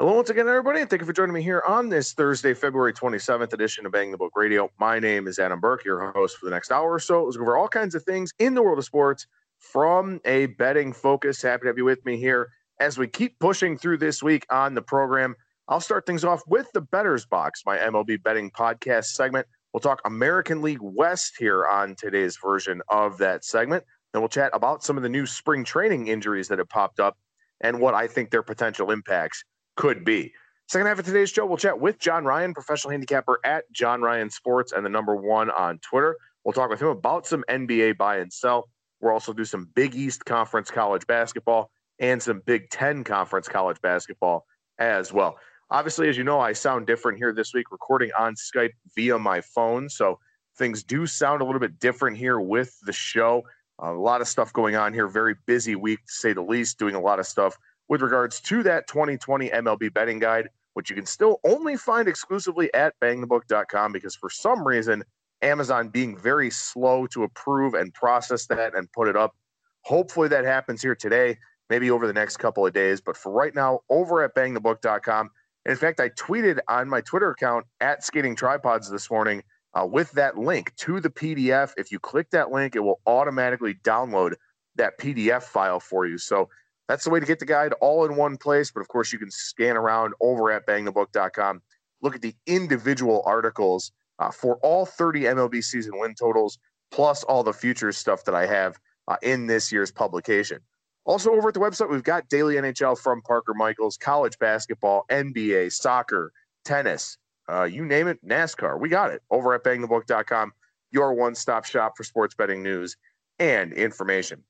Hello, once again, everybody, and thank you for joining me here on this Thursday, February 27th edition of Bang the Book Radio. My name is Adam Burke, your host for the next hour or so. Let's go over all kinds of things in the world of sports from a betting focus. Happy to have you with me here as we keep pushing through this week on the program. I'll start things off with the Bettor's Box, my MLB betting podcast segment. We'll talk American League West here on today's version of that segment. Then we'll chat about some of the new spring training injuries that have popped up and what I think their potential impacts could be. Second half of today's show, we'll chat with John Ryan, professional handicapper at John Ryan Sports and the number one on Twitter. We'll talk with him about some NBA buy and sell. We'll also do some Big East Conference college basketball and some Big Ten Conference college basketball as well. Obviously, as you know, I sound different here this week, recording on Skype via my phone. So things do sound a little bit different here with the show. A lot of stuff going on here. Very busy week, to say the least, doing a lot of stuff with regards to that 2020 MLB betting guide, which you can still only find exclusively at bangthebook.com because for some reason, Amazon being very slow to approve and process that and put it up. Hopefully that happens here today, maybe over the next couple of days. But for right now, over at bangthebook.com. In fact, I tweeted on my Twitter account at Skating Tripods this morning uh, with that link to the PDF. If you click that link, it will automatically download that PDF file for you. So that's the way to get the guide all in one place. But of course, you can scan around over at bangthebook.com, look at the individual articles uh, for all 30 MLB season win totals, plus all the future stuff that I have uh, in this year's publication. Also, over at the website, we've got daily NHL from Parker Michaels, college basketball, NBA, soccer, tennis, uh, you name it, NASCAR. We got it over at bangthebook.com, your one stop shop for sports betting news and information.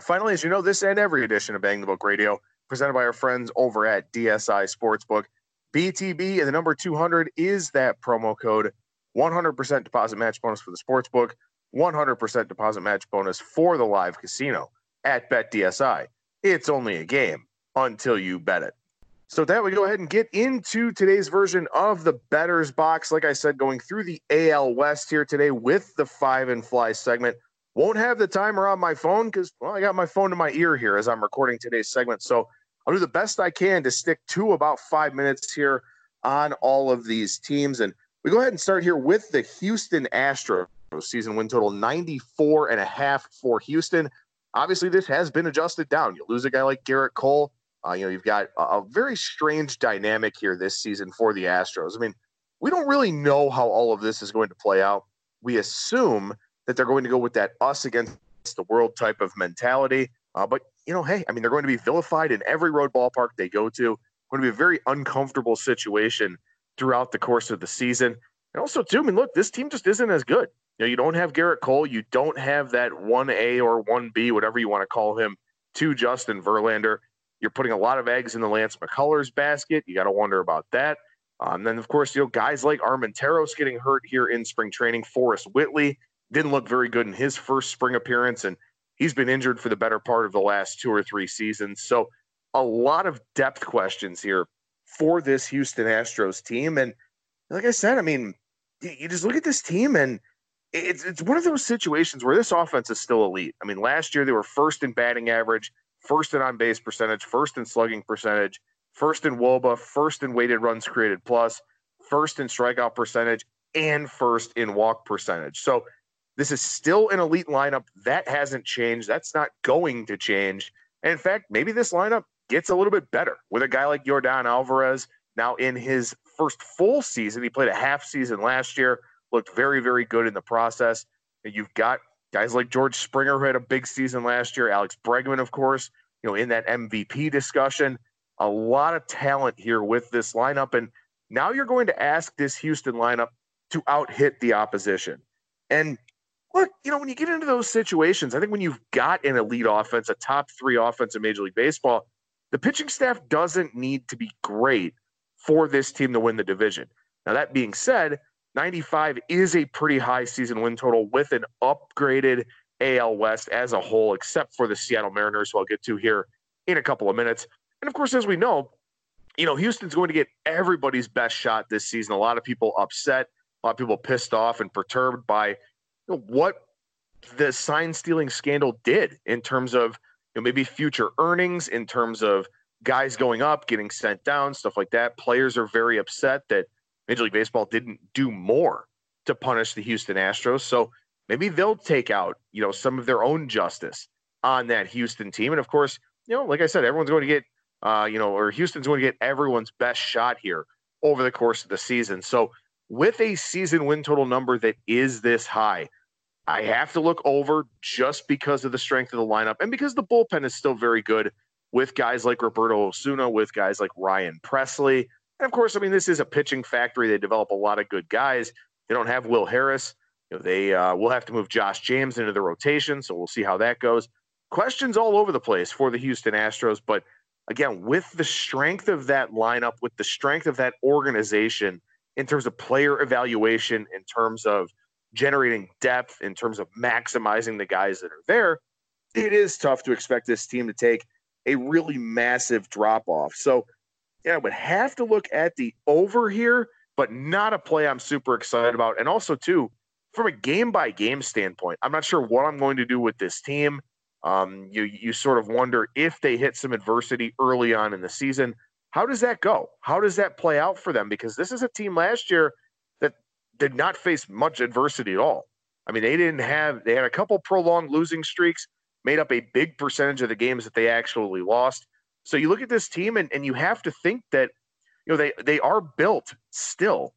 Finally, as you know, this and every edition of Bang the Book Radio, presented by our friends over at DSI Sportsbook. BTB and the number 200 is that promo code. 100% deposit match bonus for the sportsbook, 100% deposit match bonus for the live casino at BetDSI. It's only a game until you bet it. So, with that, we go ahead and get into today's version of the Bettor's Box. Like I said, going through the AL West here today with the five and fly segment. Won't have the timer on my phone because, well, I got my phone to my ear here as I'm recording today's segment. So I'll do the best I can to stick to about five minutes here on all of these teams. And we go ahead and start here with the Houston Astros. Season win total 94 and a half for Houston. Obviously, this has been adjusted down. You lose a guy like Gerrit Cole. Uh, you know, you've got a, a very strange dynamic here this season for the Astros. I mean, we don't really know how all of this is going to play out. We assume that they're going to go with that us against the world type of mentality. Uh, but you know, hey, I mean, they're going to be vilified in every road ballpark they go to. Going to be a very uncomfortable situation throughout the course of the season. And also, too, I mean, look, this team just isn't as good. You know, you don't have Gerrit Cole. You don't have that one A or one B, whatever you want to call him, to Justin Verlander. You're putting a lot of eggs in the Lance McCullers basket. You got to wonder about that. Um, then, of course, you know, guys like Armenteros getting hurt here in spring training. Forrest Whitley didn't look very good in his first spring appearance, and he's been injured for the better part of the last two or three seasons. So, a lot of depth questions here for this Houston Astros team. And like I said, I mean, you just look at this team and it's it's one of those situations where this offense is still elite. I mean, last year they were first in batting average, first in on base percentage, first in slugging percentage, first in WOBA, first in weighted runs created plus, first in strikeout percentage, and first in walk percentage. So this is still an elite lineup. That hasn't changed. That's not going to change. And in fact, maybe this lineup gets a little bit better with a guy like Yordan Alvarez now in his first full season. He played a half season last year, looked very, very good in the process. And you've got guys like George Springer who had a big season last year, Alex Bregman, of course, you know, in that MVP discussion. A lot of talent here with this lineup. And now you're going to ask this Houston lineup to out hit the opposition. And look, you know, when you get into those situations, I think when you've got an elite offense, a top three offense in Major League Baseball, the pitching staff doesn't need to be great for this team to win the division. Now, that being said, 95 is a pretty high season win total with an upgraded AL West as a whole, except for the Seattle Mariners, who I'll get to here in a couple of minutes. And of course, as we know, you know, Houston's going to get everybody's best shot this season. A lot of people upset, a lot of people pissed off and perturbed by what the sign stealing scandal did in terms of you know, maybe future earnings, in terms of guys going up, getting sent down, stuff like that. Players are very upset that Major League Baseball didn't do more to punish the Houston Astros. So maybe they'll take out, you know, some of their own justice on that Houston team. And of course, you know, like I said, everyone's going to get, uh, you know, or Houston's going to get everyone's best shot here over the course of the season. So with a season win total number that is this high, I have to look over just because of the strength of the lineup and because the bullpen is still very good with guys like Roberto Osuna, with guys like Ryan Pressly. And of course, I mean, this is a pitching factory. They develop a lot of good guys. They don't have Will Harris. You know, they uh, will have to move Josh James into the rotation, so we'll see how that goes. Questions all over the place for the Houston Astros, but again, with the strength of that lineup, with the strength of that organization in terms of player evaluation, in terms of generating depth, in terms of maximizing the guys that are there, it is tough to expect this team to take a really massive drop off. So, yeah, I would have to look at the over here, but not a play I'm super excited about. And also, too, from a game by game standpoint, I'm not sure what I'm going to do with this team. Um, you you sort of wonder if they hit some adversity early on in the season. How does that go? How does that play out for them? Because this is a team last year that did not face much adversity at all. I mean, they didn't have they had a couple prolonged losing streaks, made up a big percentage of the games that they actually lost. So you look at this team and, and you have to think that you know they they are built still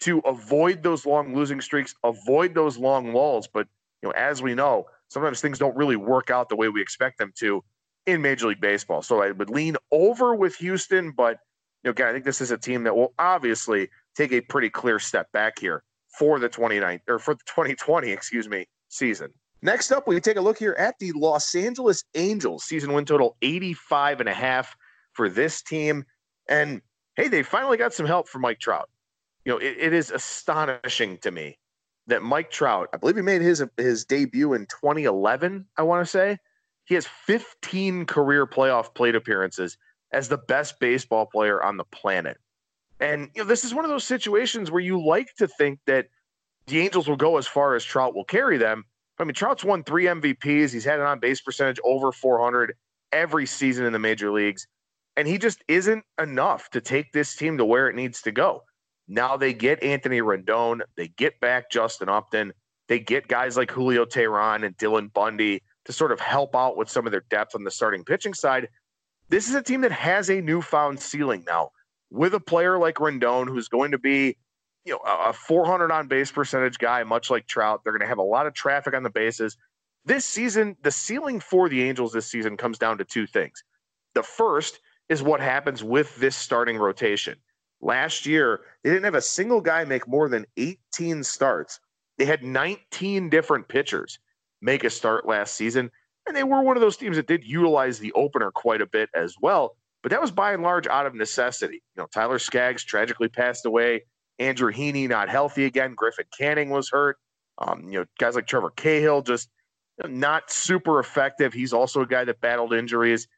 to avoid those long losing streaks, avoid those long lulls. But you know, as we know, sometimes things don't really work out the way we expect them to in Major League Baseball. So I would lean over with Houston, but you know, again, I think this is a team that will obviously take a pretty clear step back here for the 29 or for the 2020, excuse me, season. Next up, we take a look here at the Los Angeles Angels. Season win total 85 and a half for this team. And hey, they finally got some help from Mike Trout. You know, it, it is astonishing to me that Mike Trout, I believe he made his his debut in 2011, I want to say. He has 15 career playoff plate appearances as the best baseball player on the planet. And you know, this is one of those situations where you like to think that the Angels will go as far as Trout will carry them. I mean, Trout's won three MVPs. He's had an on base percentage over 400 every season in the major leagues. And he just isn't enough to take this team to where it needs to go. Now they get Anthony Rendon, they get back Justin Upton, they get guys like Julio Teheran and Dylan Bundy to sort of help out with some of their depth on the starting pitching side. This is a team that has a newfound ceiling now with a player like Rendon, who's going to be, you know, a 400 on base percentage guy, much like Trout. They're going to have a lot of traffic on the bases. This season, the ceiling for the Angels this season comes down to two things. The first is what happens with this starting rotation. Last year, they didn't have a single guy make more than 18 starts. They had 19 different pitchers make a start last season, and they were one of those teams that did utilize the opener quite a bit as well. But that was by and large out of necessity. You know, Tyler Skaggs tragically passed away. Andrew Heaney not healthy again. Griffin Canning was hurt. Um, you know, guys like Trevor Cahill just not super effective. He's also a guy that battled injuries.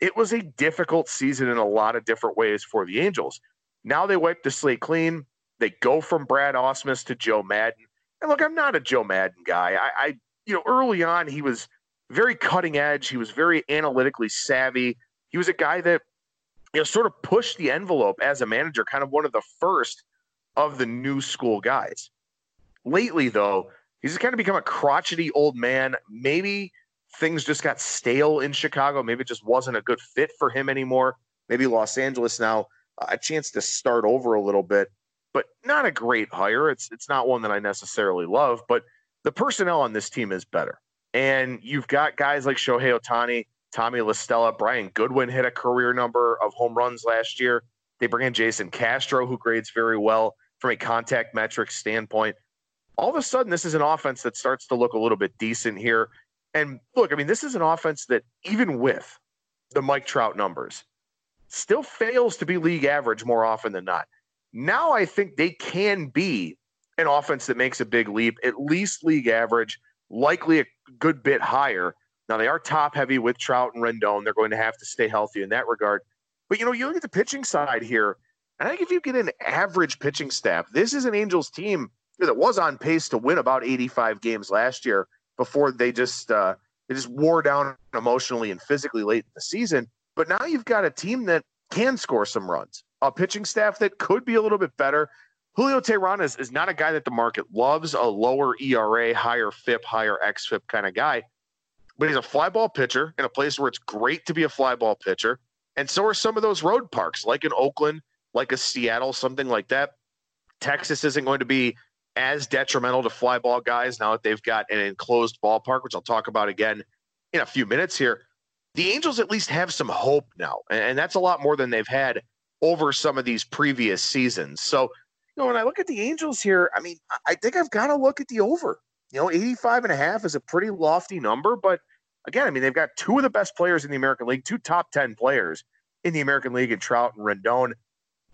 It was a difficult season in a lot of different ways for the Angels. Now they wipe the slate clean. They go from Brad Ausmus to Joe Maddon. And look, I'm not a Joe Maddon guy. I, I, you know, early on he was very cutting edge. He was very analytically savvy. He was a guy that, you know, sort of pushed the envelope as a manager, kind of one of the first of the new school guys. Lately, though, he's kind of become a crotchety old man. Maybe things just got stale in Chicago. Maybe it just wasn't a good fit for him anymore. Maybe Los Angeles now a chance to start over a little bit, but not a great hire. It's it's not one that I necessarily love, but the personnel on this team is better. And you've got guys like Shohei Ohtani, Tommy La Stella, Brian Goodwin hit a career number of home runs last year. They bring in Jason Castro, who grades very well from a contact metrics standpoint. All of a sudden, this is an offense that starts to look a little bit decent here. And look, I mean, this is an offense that, even with the Mike Trout numbers, still fails to be league average more often than not. Now I think they can be an offense that makes a big leap, at least league average, likely a good bit higher. Now they are top heavy with Trout and Rendon. They're going to have to stay healthy in that regard. But you know, you look at the pitching side here, and I think if you get an average pitching staff, this is an Angels team that was on pace to win about 85 games last year before they just uh, they just wore down emotionally and physically late in the season. But now you've got a team that can score some runs, a pitching staff that could be a little bit better. Julio Teheran is, is not a guy that the market loves, a lower ERA, higher FIP, higher XFIP kind of guy. But he's a fly ball pitcher in a place where it's great to be a fly ball pitcher. And so are some of those road parks, like in Oakland, like a Seattle, something like that. Texas isn't going to be as detrimental to fly ball guys now that they've got an enclosed ballpark, which I'll talk about again in a few minutes here. The Angels at least have some hope now, and that's a lot more than they've had over some of these previous seasons. So, you know, when I look at the Angels here, I mean, I think I've got to look at the over. You know, 85 and a half is a pretty lofty number, but again, I mean, they've got two of the best players in the American League, two top 10 players in the American League in Trout and Rendon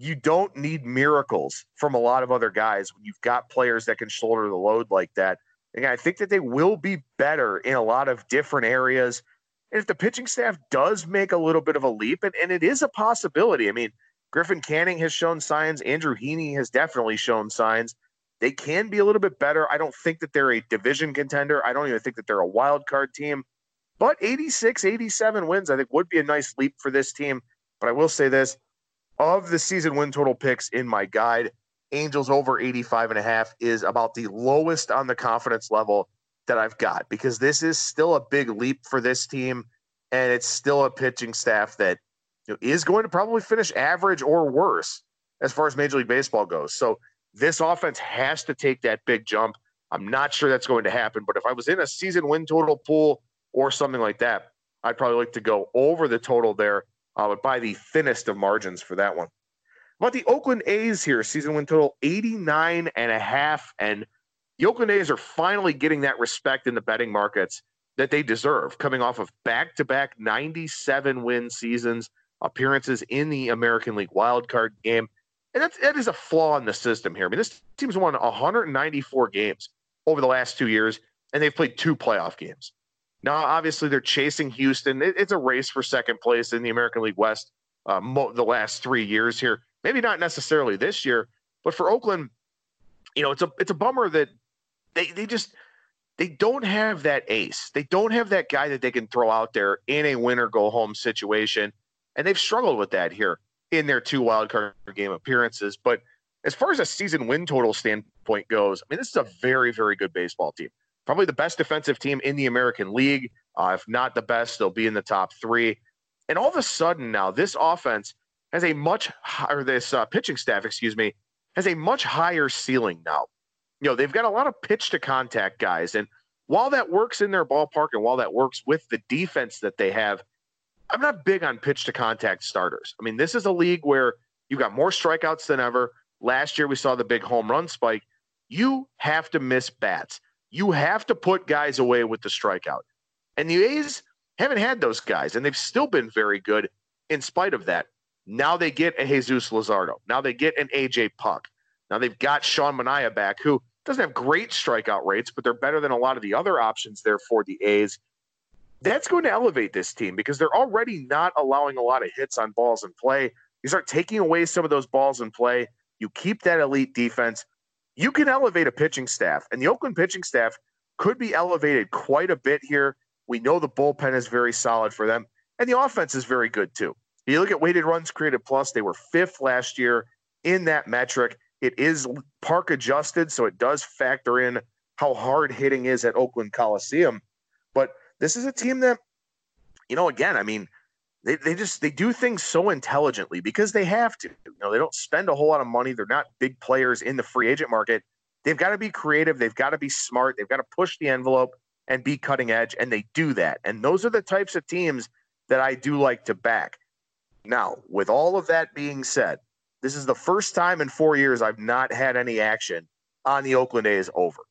you don't need miracles from a lot of other guys when you've got players that can shoulder the load like that. And I think that they will be better in a lot of different areas. And if the pitching staff does make a little bit of a leap, and, and it is a possibility. I mean, Griffin Canning has shown signs. Andrew Heaney has definitely shown signs. They can be a little bit better. I don't think that they're a division contender. I don't even think that they're a wild card team. But 86, 87 wins, I think, would be a nice leap for this team. But I will say this of the season win total picks in my guide, Angels over 85 and a half is about the lowest on the confidence level that I've got because this is still a big leap for this team and it's still a pitching staff that you know, is going to probably finish average or worse as far as Major League Baseball goes. So this offense has to take that big jump. I'm not sure that's going to happen, but if I was in a season win total pool or something like that, I'd probably like to go over the total there uh, but by the thinnest of margins for that one. About the Oakland A's here, season win total 89 and a half. And the Oakland A's are finally getting that respect in the betting markets that they deserve, coming off of back to back 97 win seasons, appearances in the American League wildcard game. And that's, that is a flaw in the system here. I mean, this team's won 194 games over the last two years, and they've played two playoff games. Now, obviously, they're chasing Houston. It, it's a race for second place in the American League West uh, mo- the last three years here. Maybe not necessarily this year, but for Oakland, you know, it's a it's a bummer that they they just they don't have that ace. They don't have that guy that they can throw out there in a win or go home situation, and they've struggled with that here in their two wild card game appearances. But as far as a season win total standpoint goes, I mean, this is a very very good baseball team probably the best defensive team in the American League. Uh, if not the best, they'll be in the top three. And all of a sudden now, this offense has a much higher, this uh, pitching staff, excuse me, has a much higher ceiling now. You know, they've got a lot of pitch to contact guys. And while that works in their ballpark and while that works with the defense that they have, I'm not big on pitch to contact starters. I mean, this is a league where you've got more strikeouts than ever. Last year, we saw the big home run spike. You have to miss bats. You have to put guys away with the strikeout. And the A's haven't had those guys, and they've still been very good in spite of that. Now they get a Jesus Luzardo. Now they get an AJ Puk. Now they've got Sean Manaea back, who doesn't have great strikeout rates, but they're better than a lot of the other options there for the A's. That's going to elevate this team because they're already not allowing a lot of hits on balls in play. You start taking away some of those balls in play. You keep that elite defense you can elevate a pitching staff, and the Oakland pitching staff could be elevated quite a bit here. We know the bullpen is very solid for them, and the offense is very good too. You look at weighted runs created plus, they were fifth last year in that metric. It is park adjusted, so it does factor in how hard hitting is at Oakland Coliseum. But this is a team that, you know, again, I mean, they, they just they do things so intelligently because they have to. You know, they don't spend a whole lot of money. They're not big players in the free agent market. They've got to be creative. They've got to be smart. They've got to push the envelope and be cutting edge, and they do that. And those are the types of teams that I do like to back. Now, with all of that being said, this is the first time in four years I've not had any action on the Oakland A's over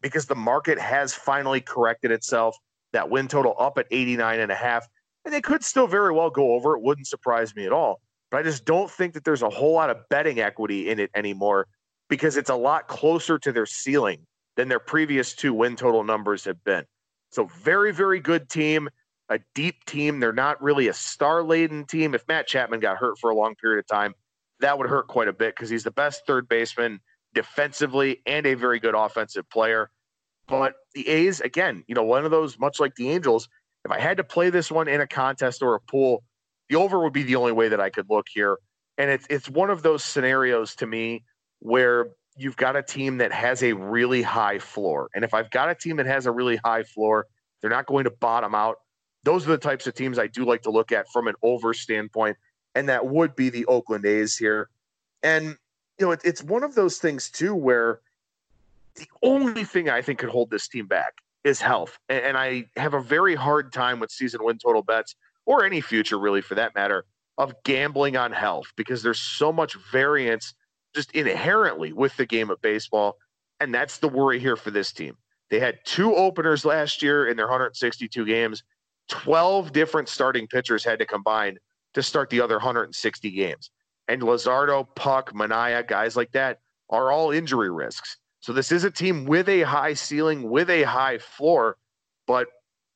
because the market has finally corrected itself. That win total up at 89 and a half and they could still very well go over. It wouldn't surprise me at all. But I just don't think that there's a whole lot of betting equity in it anymore because it's a lot closer to their ceiling than their previous two win total numbers have been. So, very, very good team, a deep team. They're not really a star laden team. If Matt Chapman got hurt for a long period of time, that would hurt quite a bit because he's the best third baseman defensively and a very good offensive player. But the A's, again, you know, one of those, much like the Angels, if I had to play this one in a contest or a pool, The over would be the only way that I could look here. And it's it's one of those scenarios to me where you've got a team that has a really high floor. And if I've got a team that has a really high floor, they're not going to bottom out. Those are the types of teams I do like to look at from an over standpoint. And that would be the Oakland A's here. And, you know, it, it's one of those things, too, where the only thing I think could hold this team back is health. And, and I have a very hard time with season win total bets or any future, really, for that matter, of gambling on health because there's so much variance just inherently with the game of baseball. And that's the worry here for this team. They had two openers last year in their 162 games. 12 different starting pitchers had to combine to start the other 160 games. And Luzardo, Puk, Manaea, guys like that are all injury risks. So this is a team with a high ceiling, with a high floor, but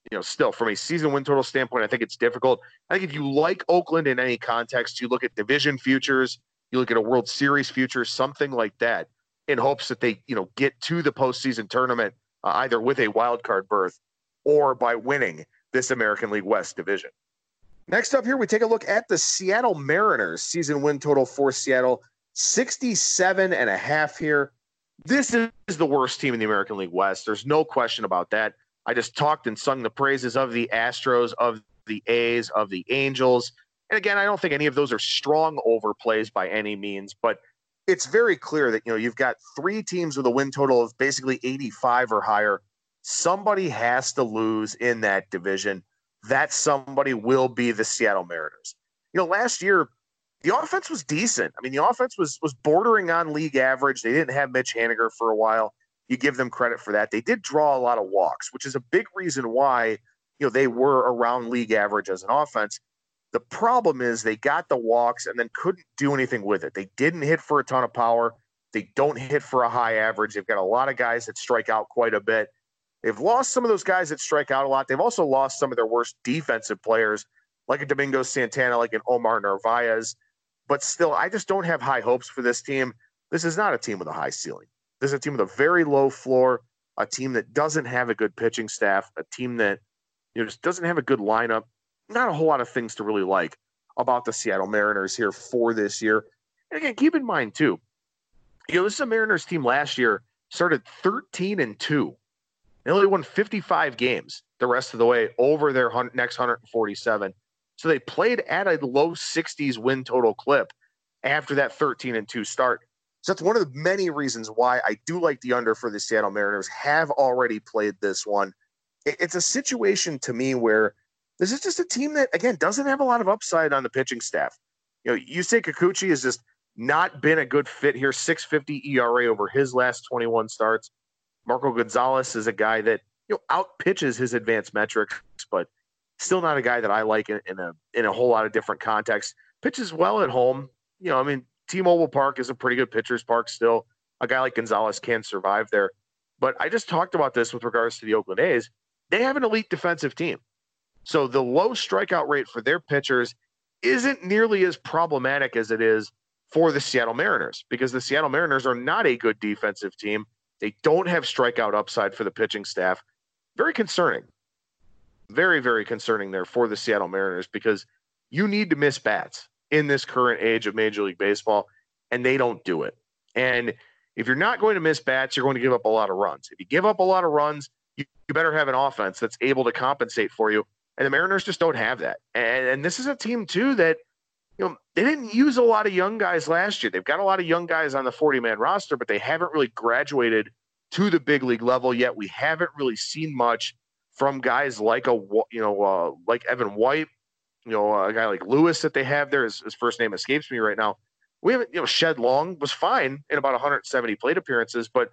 you know, still from a season win total standpoint, I think it's difficult. I think if you like Oakland in any context, you look at division futures, you look at a World Series future, something like that, in hopes that they, you know, get to the postseason tournament uh, either with a wild card berth or by winning this American League West division. Next up here, we take a look at the Seattle Mariners season win total for Seattle 67 and a half here. This is the worst team in the American League West. There's no question about that. I just talked and sung the praises of the Astros, of the A's, of the Angels. And again, I don't think any of those are strong overplays by any means, but it's very clear that you know you've got three teams with a win total of basically 85 or higher. Somebody has to lose in that division. That somebody will be the Seattle Mariners. You know, last year the offense was decent. I mean, the offense was was bordering on league average. They didn't have Mitch Haniger for a while. You give them credit for that. They did draw a lot of walks, which is a big reason why you know they were around league average as an offense. The problem is they got the walks and then couldn't do anything with it. They didn't hit for a ton of power. They don't hit for a high average. They've got a lot of guys that strike out quite a bit. They've lost some of those guys that strike out a lot. They've also lost some of their worst defensive players, like a Domingo Santana, like an Omar Narvaez. But still, I just don't have high hopes for this team. This is not a team with a high ceiling. This is a team with a very low floor, a team that doesn't have a good pitching staff, a team that you know just doesn't have a good lineup not a whole lot of things to really like about the Seattle Mariners here for this year. And again, keep in mind too, you know, this is a Mariners team last year started 13 and 2. They only won 55 games the rest of the way over their next 147. So they played at a low 60s win total clip after that 13 and 2 start. So that's one of the many reasons why I do like the under for the Seattle Mariners. Have already played this one. It's a situation to me where this is just a team that, again, doesn't have a lot of upside on the pitching staff. You know, you Yusei Kikuchi has just not been a good fit here. 650 ERA over his last 21 starts. Marco Gonzalez is a guy that, you know, out pitches his advanced metrics, but still not a guy that I like in, in a in a whole lot of different contexts. Pitches well at home. You know, I mean, T-Mobile Park is a pretty good pitcher's park still. A guy like Gonzalez can survive there. But I just talked about this with regards to the Oakland A's. They have an elite defensive team. So the low strikeout rate for their pitchers isn't nearly as problematic as it is for the Seattle Mariners because the Seattle Mariners are not a good defensive team. They don't have strikeout upside for the pitching staff. Very concerning. Very, very concerning there for the Seattle Mariners because you need to miss bats in this current age of Major League Baseball, and they don't do it. And if you're not going to miss bats, you're going to give up a lot of runs. If you give up a lot of runs, you, you better have an offense that's able to compensate for you and the Mariners just don't have that. And, and this is a team too that you know they didn't use a lot of young guys last year. They've got a lot of young guys on the 40 man roster, but they haven't really graduated to the big league level yet. We haven't really seen much from guys like a you know uh, like Evan White, you know a guy like Lewis that they have there. His, his first name escapes me right now. We haven't you know Shed Long was fine in about 170 plate appearances, but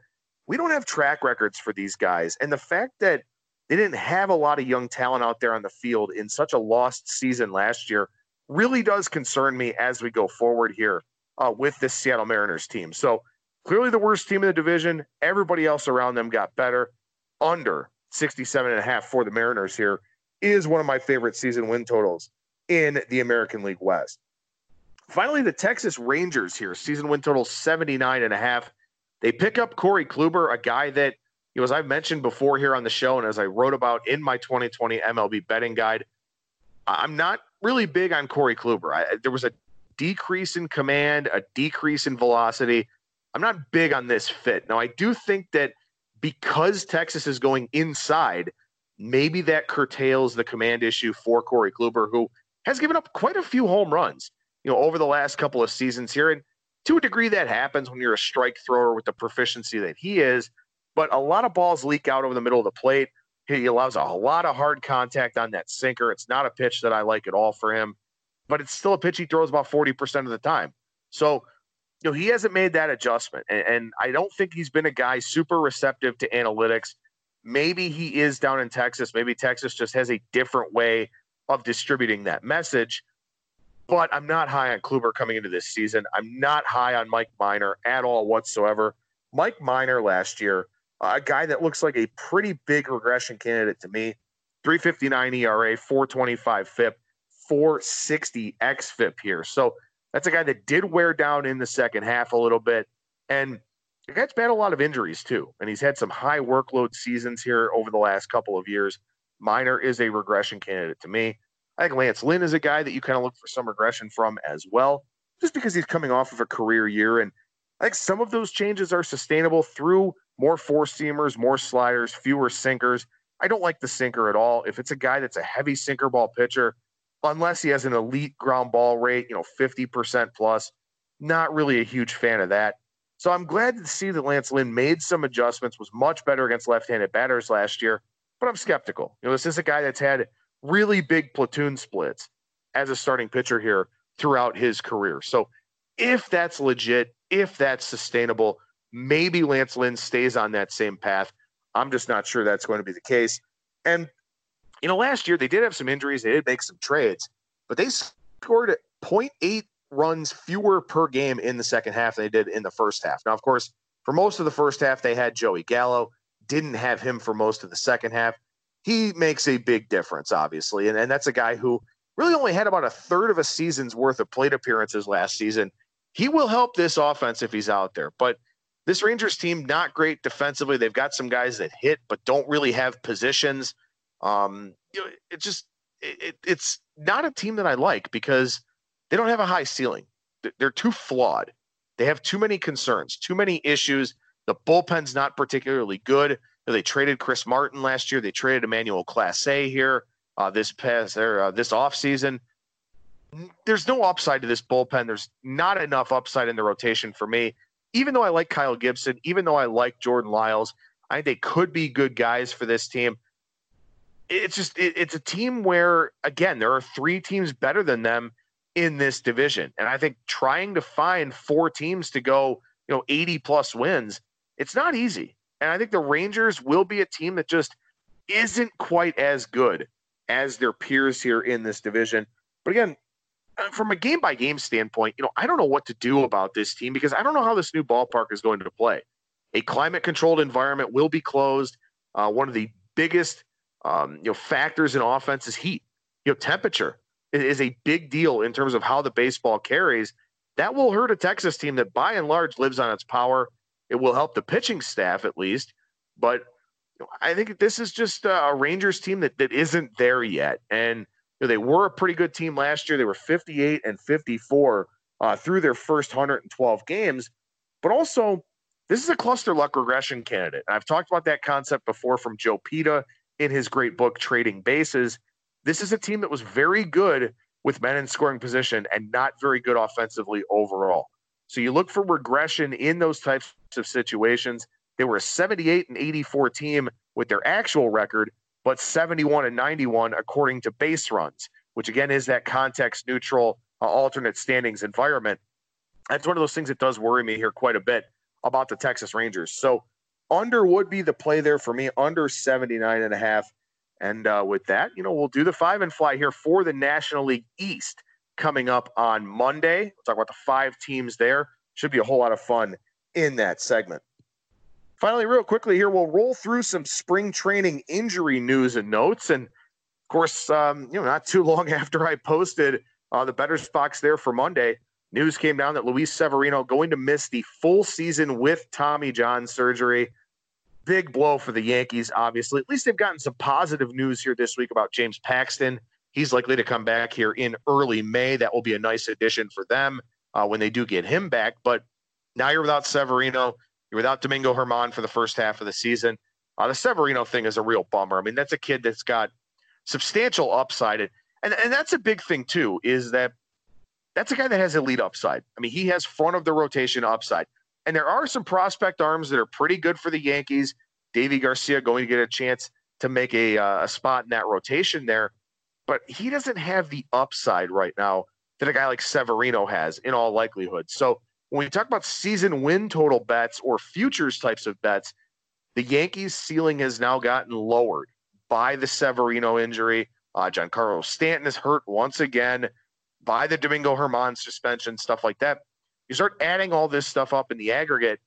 we don't have track records for these guys. And the fact that they didn't have a lot of young talent out there on the field in such a lost season last year. Really does concern me as we go forward here uh, with this Seattle Mariners team. So clearly the worst team in the division. Everybody else around them got better. Under 67 and a half for the Mariners here is one of my favorite season win totals in the American League West. Finally, the Texas Rangers here, season win total 79 and a half. They pick up Corey Kluber, a guy that – you know, as I've mentioned before here on the show, and as I wrote about in my 2020 MLB betting guide, I'm not really big on Corey Kluber. I, there was a decrease in command, a decrease in velocity. I'm not big on this fit. Now, I do think that because Texas is going inside, maybe that curtails the command issue for Corey Kluber, who has given up quite a few home runs, you know, over the last couple of seasons here. And to a degree, that happens when you're a strike thrower with the proficiency that he is. But a lot of balls leak out over the middle of the plate. He allows a lot of hard contact on that sinker. It's not a pitch that I like at all for him, but it's still a pitch he throws about 40% of the time. So, you know, he hasn't made that adjustment. And, and I don't think he's been a guy super receptive to analytics. Maybe he is down in Texas. Maybe Texas just has a different way of distributing that message. But I'm not high on Kluber coming into this season. I'm not high on Mike Minor at all whatsoever. Mike Minor last year a guy that looks like a pretty big regression candidate to me. 359 ERA, 425 FIP, 460 XFIP here. So that's a guy that did wear down in the second half a little bit. And the guy's had a lot of injuries too. And he's had some high workload seasons here over the last couple of years. Minor is a regression candidate to me. I think Lance Lynn is a guy that you kind of look for some regression from as well, just because he's coming off of a career year. And I think some of those changes are sustainable through more four seamers, more sliders, fewer sinkers. I don't like the sinker at all. If it's a guy that's a heavy sinker ball pitcher, unless he has an elite ground ball rate, you know, 50% plus, not really a huge fan of that. So I'm glad to see that Lance Lynn made some adjustments, was much better against left-handed batters last year, but I'm skeptical. You know, this is a guy that's had really big platoon splits as a starting pitcher here throughout his career. So if that's legit, if that's sustainable, Maybe Lance Lynn stays on that same path. I'm just not sure that's going to be the case. And, you know, last year they did have some injuries, they did make some trades, but they scored 0.8 runs fewer per game in the second half than they did in the first half. Now, of course, for most of the first half, they had Joey Gallo, didn't have him for most of the second half. He makes a big difference, obviously. And, and that's a guy who really only had about a third of a season's worth of plate appearances last season. He will help this offense if he's out there. But this Rangers team, not great defensively. They've got some guys that hit, but don't really have positions. Um, you know, it just it, it's not a team that I like because they don't have a high ceiling. They're too flawed. They have too many concerns, too many issues. The bullpen's not particularly good. They traded Chris Martin last year. They traded Emmanuel Clase here uh, this past or uh, this offseason. There's no upside to this bullpen. There's not enough upside in the rotation for me even though I like Kyle Gibson, even though I like Jordan Lyles, I think they could be good guys for this team. It's just it, it's a team where again there are three teams better than them in this division, and I think trying to find four teams to go you know 80 plus wins, it's not easy. And I think the Rangers will be a team that just isn't quite as good as their peers here in this division. But again, uh, from a game by game standpoint, you know, I don't know what to do about this team because I don't know how this new ballpark is going to play. A climate controlled environment will be closed. Uh, one of the biggest um, you know factors in offense is heat. You know, temperature is a big deal in terms of how the baseball carries. That will hurt a Texas team that by and large lives on its power. It will help the pitching staff at least, but I think this is just a Rangers team that that isn't there yet, and know, they were a pretty good team last year. They were 58 and 54 uh, through their first 112 games. But also, this is a cluster luck regression candidate. And I've talked about that concept before from Joe Peta in his great book, Trading Bases. This is a team that was very good with men in scoring position and not very good offensively overall. So you look for regression in those types of situations. They were a 78 and 84 team with their actual record, but 71 and 91 according to base runs, which again is that context neutral uh, alternate standings environment. That's one of those things that does worry me here quite a bit about the Texas Rangers. So under would be the play there for me, under 79 and a half. And uh, with that, you know, we'll do the five and fly here for the National League East coming up on Monday. We'll talk about the five teams there. Should be a whole lot of fun in that segment. Finally, real quickly here, we'll roll through some spring training injury news and notes. And of course, um, you know, not too long after I posted uh, the better spots there for Monday, news came down that Luis Severino going to miss the full season with Tommy John surgery. Big blow for the Yankees, obviously. At least they've gotten some positive news here this week about James Paxton. He's likely to come back here in early May. That will be a nice addition for them uh, when they do get him back. But now you're without Severino. You're without Domingo Germán for the first half of the season. Uh, the Severino thing is a real bummer. I mean, that's a kid that's got substantial upside. And, and, and that's a big thing, too, is that that's a guy that has elite upside. I mean, he has front of the rotation upside. And there are some prospect arms that are pretty good for the Yankees. Deivi Garcia going to get a chance to make a, uh, a spot in that rotation there but he doesn't have the upside right now that a guy like Severino has in all likelihood. So when we talk about season win total bets or futures types of bets, the Yankees' ceiling has now gotten lowered by the Severino injury. Uh, Giancarlo Stanton is hurt once again by the Domingo Germán suspension, stuff like that. You start adding all this stuff up in the aggregate,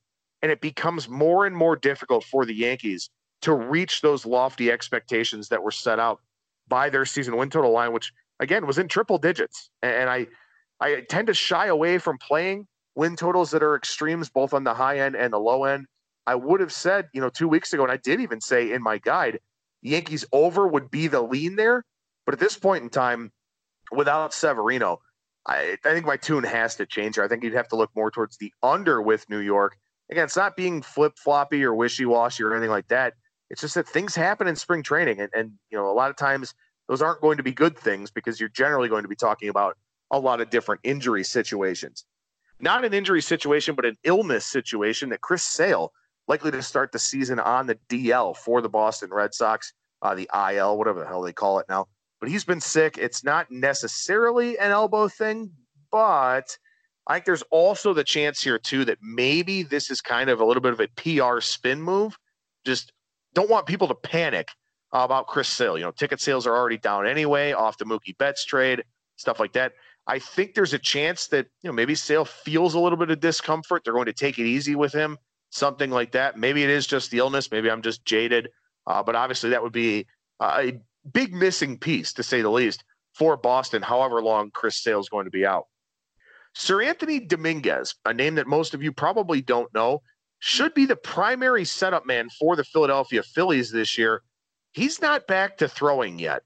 and it becomes more and more difficult for the Yankees to reach those lofty expectations that were set out by their season win total line, which again was in triple digits. And I I tend to shy away from playing win totals that are extremes, both on the high end and the low end. I would have said, you know, two weeks ago, and I did even say in my guide, Yankees over would be the lean there. But at this point in time, without Severino, I, I think my tune has to change. Here. I think you'd have to look more towards the under with New York. Again, it's not being flip floppy or wishy washy or anything like that. It's just that things happen in spring training, and, and you know a lot of times those aren't going to be good things because you're generally going to be talking about a lot of different injury situations. Not an injury situation, but an illness situation that Chris Sale likely to start the season on the DL for the Boston Red Sox, uh, the IL, whatever the hell they call it now. But he's been sick. It's not necessarily an elbow thing, but I think there's also the chance here too that maybe this is kind of a little bit of a PR spin move. Just don't want people to panic about Chris Sale. You know, ticket sales are already down anyway off the Mookie Betts trade, stuff like that. I think there's a chance that you know maybe Sale feels a little bit of discomfort. They're going to take it easy with him, something like that. Maybe it is just the illness. Maybe I'm just jaded. Uh, but obviously, that would be a big missing piece, to say the least, for Boston. However long Chris Sale is going to be out. Seranthony Dominguez, a name that most of you probably don't know, should be the primary setup man for the Philadelphia Phillies this year. He's not back to throwing yet.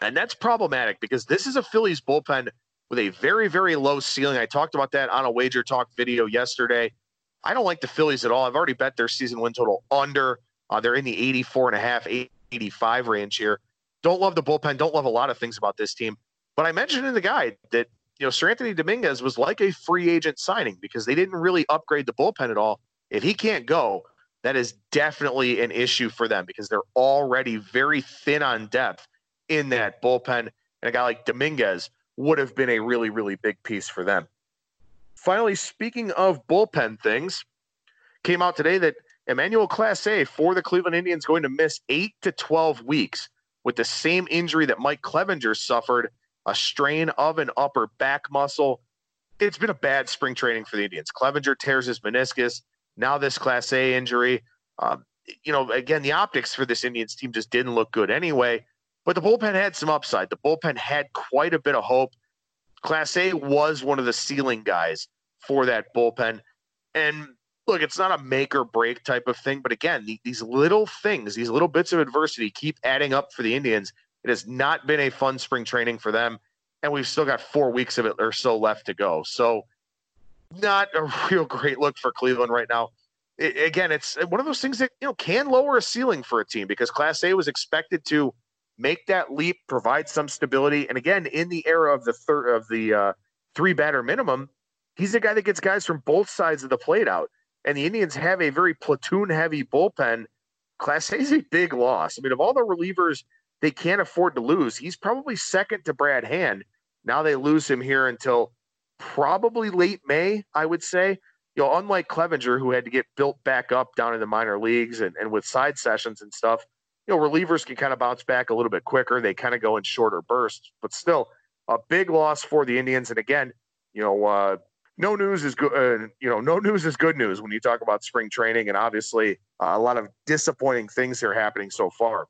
And that's problematic because this is a Phillies bullpen with a very, very low ceiling. I talked about that on a wager talk video yesterday. I don't like the Phillies at all. I've already bet their season win total under. Uh, they're in the 84 and a half, 85 range here. Don't love the bullpen. Don't love a lot of things about this team. But I mentioned in the guide that, you know, Seranthony Dominguez was like a free agent signing because they didn't really upgrade the bullpen at all. If he can't go, that is definitely an issue for them because they're already very thin on depth in that bullpen. And a guy like Dominguez would have been a really, really big piece for them. Finally, speaking of bullpen things, came out today that Emmanuel Clase for the Cleveland Indians going to miss eight to 12 weeks with the same injury that Mike Clevinger suffered a strain of an upper back muscle. It's been a bad spring training for the Indians. Clevinger tears his meniscus. Now this Clase injury. Um, you know, again, the optics for this Indians team just didn't look good anyway. But the bullpen had some upside. The bullpen had quite a bit of hope. Class A was one of the ceiling guys for that bullpen. And look, it's not a make or break type of thing. But again, the, these little things, these little bits of adversity keep adding up for the Indians. It has not been a fun spring training for them. And we've still got four weeks of it or so left to go. So not a real great look for Cleveland right now. It, again, it's one of those things that you know can lower a ceiling for a team because Clase was expected to make that leap, provide some stability, and again, in the era of the third of the uh, three batter minimum, he's the guy that gets guys from both sides of the plate out. And the Indians have a very platoon heavy bullpen. Clase is a big loss. I mean, of all the relievers they can't afford to lose, he's probably second to Brad Hand. Now they lose him here until probably late May, I would say. You know, unlike Clevinger, who had to get built back up down in the minor leagues and, and with side sessions and stuff, you know, relievers can kind of bounce back a little bit quicker. They kind of go in shorter bursts, but still a big loss for the Indians. And again, you know, uh, no news is good. Uh, you know, no news is good news when you talk about spring training, and obviously uh, a lot of disappointing things are happening so far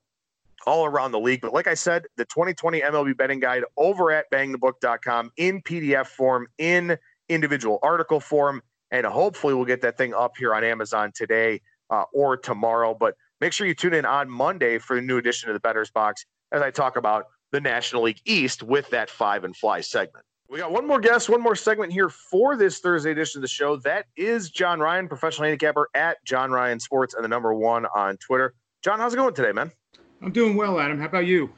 all around the league. But like I said, the 2020 MLB betting guide over at bangthebook.com in PDF form, in individual article form, and hopefully we'll get that thing up here on Amazon today uh, or tomorrow. But make sure you tune in on Monday for the new edition of the Bettor's Box as I talk about the National League East with that five and fly segment. We got one more guest, one more segment here for this Thursday edition of the show. That is John Ryan, professional handicapper at John Ryan Sports and the number one on Twitter. John, how's it going today, man? I'm doing well, Adam. How about you?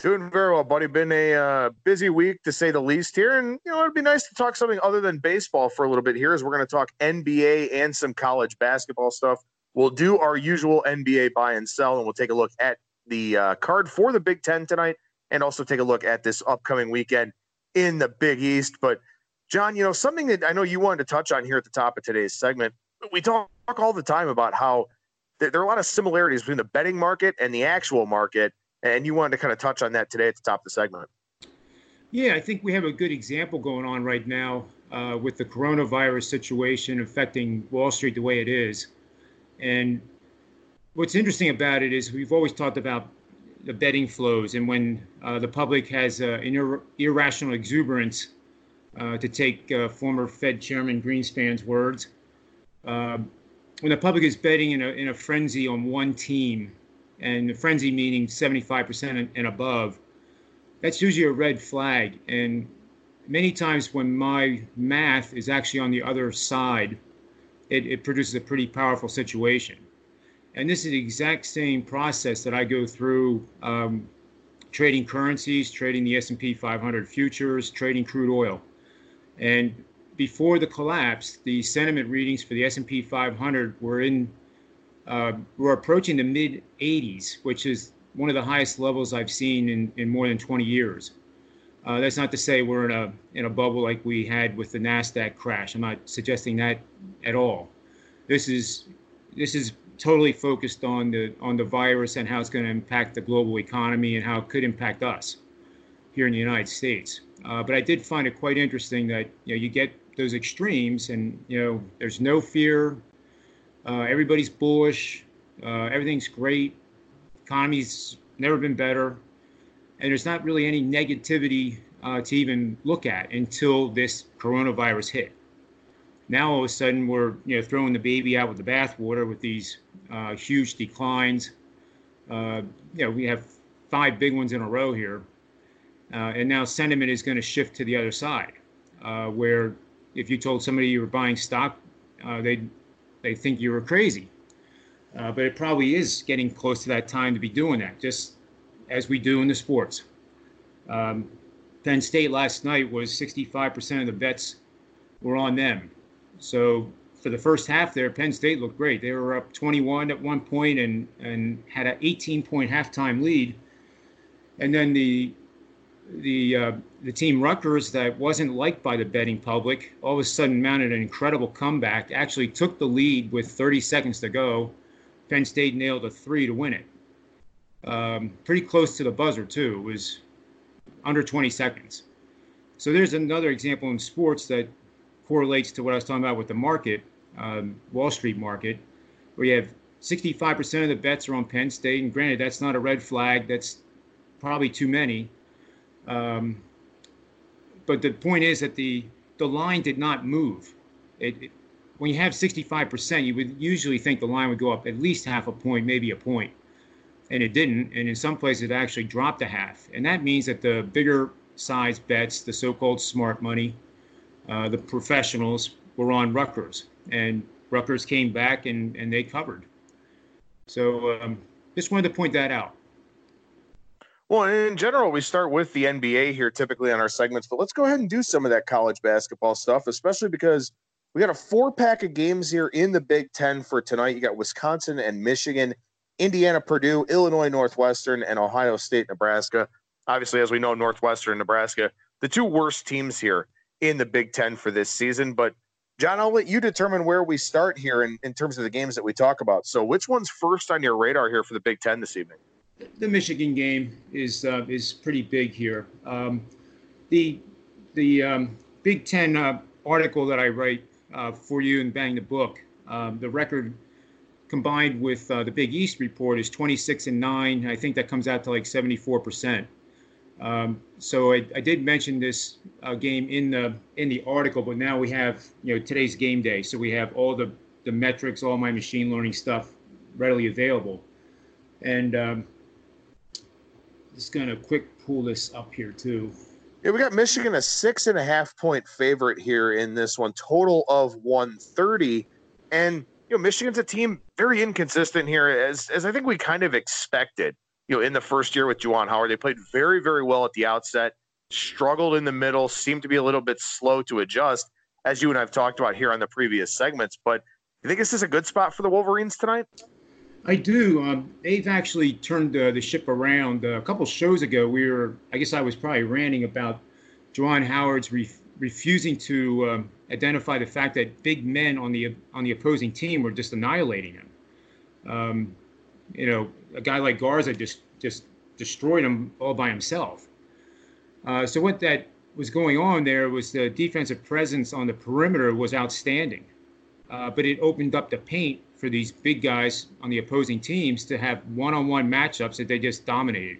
Doing very well, buddy. Been a uh, busy week to say the least here, and you know it'd be nice to talk something other than baseball for a little bit here, as we're going to talk NBA and some college basketball stuff. We'll do our usual NBA buy and sell, and we'll take a look at the uh, card for the Big Ten tonight, and also take a look at this upcoming weekend in the Big East. But John, you know something that I know you wanted to touch on here at the top of today's segment. We talk all the time about how there are a lot of similarities between the betting market and the actual market and you wanted to kind of touch on that today at the top of the segment. Yeah, I think we have a good example going on right now uh, with the coronavirus situation affecting Wall Street the way it is. And what's interesting about it is we've always talked about the betting flows, and when uh, the public has uh, an ir- irrational exuberance, uh, to take uh, former Fed Chairman Greenspan's words, uh, when the public is betting in a, in a frenzy on one team, and the frenzy meaning 75% and above, that's usually a red flag. And many times when my math is actually on the other side, it, it produces a pretty powerful situation. And this is the exact same process that I go through um, trading currencies, trading the S&P 500 futures, trading crude oil. And before the collapse, the sentiment readings for the S&P 500 were in uh, we're approaching the mid 80s, which is one of the highest levels I've seen in, in more than 20 years. Uh, that's not to say we're in a in a bubble like we had with the Nasdaq crash. I'm not suggesting that at all. This is this is totally focused on the on the virus and how it's going to impact the global economy and how it could impact us here in the United States. Uh, but I did find it quite interesting that you know you get those extremes and you know there's no fear uh, everybody's bullish. Uh, everything's great. Economy's never been better, and there's not really any negativity uh, to even look at until this coronavirus hit. Now all of a sudden we're you know throwing the baby out with the bathwater with these uh, huge declines. Uh, you know we have five big ones in a row here, uh, and now sentiment is going to shift to the other side, where if you told somebody you were buying stock, they'd they think you were crazy. Uh, but it probably is getting close to that time to be doing that, just as we do in the sports. Um, Penn State last night was 65% of the bets were on them. So for the first half there, Penn State looked great. They were up 21 at one point and, and had an 18 point halftime lead. And then the the uh, the team Rutgers that wasn't liked by the betting public all of a sudden mounted an incredible comeback. Actually took the lead with 30 seconds to go. Penn State nailed a three to win it. Um, pretty close to the buzzer too. It was under 20 seconds. So there's another example in sports that correlates to what I was talking about with the market, um, Wall Street market, where you have 65% of the bets are on Penn State. And granted, that's not a red flag. That's probably too many. Um, but the point is that the the line did not move. It, it, when you have 65%, you would usually think the line would go up at least half a point, maybe a point, and it didn't. And in some places, it actually dropped a half. And that means that the bigger size bets, the so-called smart money, uh, the professionals, were on Rutgers, and Rutgers came back and and they covered. So um, just wanted to point that out. Well, in general, we start with the NBA here typically on our segments, but let's go ahead and do some of that college basketball stuff, especially because we got a four pack of games here in the Big Ten for tonight. You got Wisconsin and Michigan, Indiana, Purdue, Illinois, Northwestern, and Ohio State, Nebraska. Obviously, as we know, Northwestern, Nebraska, the two worst teams here in the Big Ten for this season. But John, I'll let you determine where we start here in, in terms of the games that we talk about. So, which one's first on your radar here for the Big Ten this evening? the Michigan game is uh, is pretty big here. Um, the the um, Big Ten uh, article that I write uh, for you and Bang the Book, um, the record combined with uh, the Big East report is 26 and nine. I think that comes out to like 74 percent. Um, so I, I, did mention this uh, game in the in the article, but now we have you know today's game day, so we have all the the metrics, all my machine learning stuff readily available. And um, just to quick pull this up here too. Yeah, we got Michigan a six and a half point favorite here in this one, total of 130. And you know, Michigan's a team very inconsistent here, as as I think we kind of expected. You know, in the first year with Juwan Howard, they played very, very well at the outset, struggled in the middle, seemed to be a little bit slow to adjust, as you and I've talked about here on the previous segments. But you think this is a good spot for the Wolverines tonight? I do. Um, they've actually turned uh, the ship around. Uh, a couple shows ago, we were, I guess I was probably ranting about Juwan Howard's re- refusing to um, identify the fact that big men on the on the opposing team were just annihilating him. Um, you know, a guy like Garza just just destroyed him all by himself. Uh, so what that was going on there was the defensive presence on the perimeter was outstanding, uh, but it opened up the paint for these big guys on the opposing teams to have one-on-one matchups that they just dominated.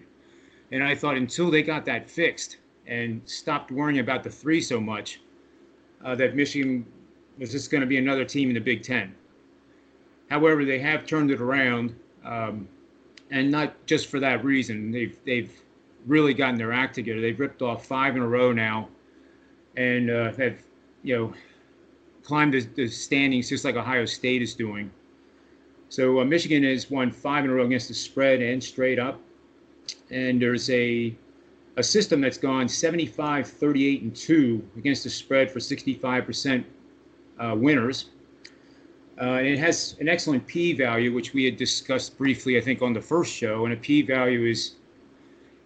And I thought until they got that fixed and stopped worrying about the three so much, uh, that Michigan was just going to be another team in the Big Ten. However, they have turned it around, um, and not just for that reason. They've they've really gotten their act together. They've ripped off five in a row now, and uh, have you know climbed the, the standings just like Ohio State is doing. So uh, Michigan has won five in a row against the spread and straight up. And there's a a system that's gone 75, 38, and 2 against the spread for 65% uh, winners. Uh, and it has an excellent p value, which we had discussed briefly, I think, on the first show. And a p value is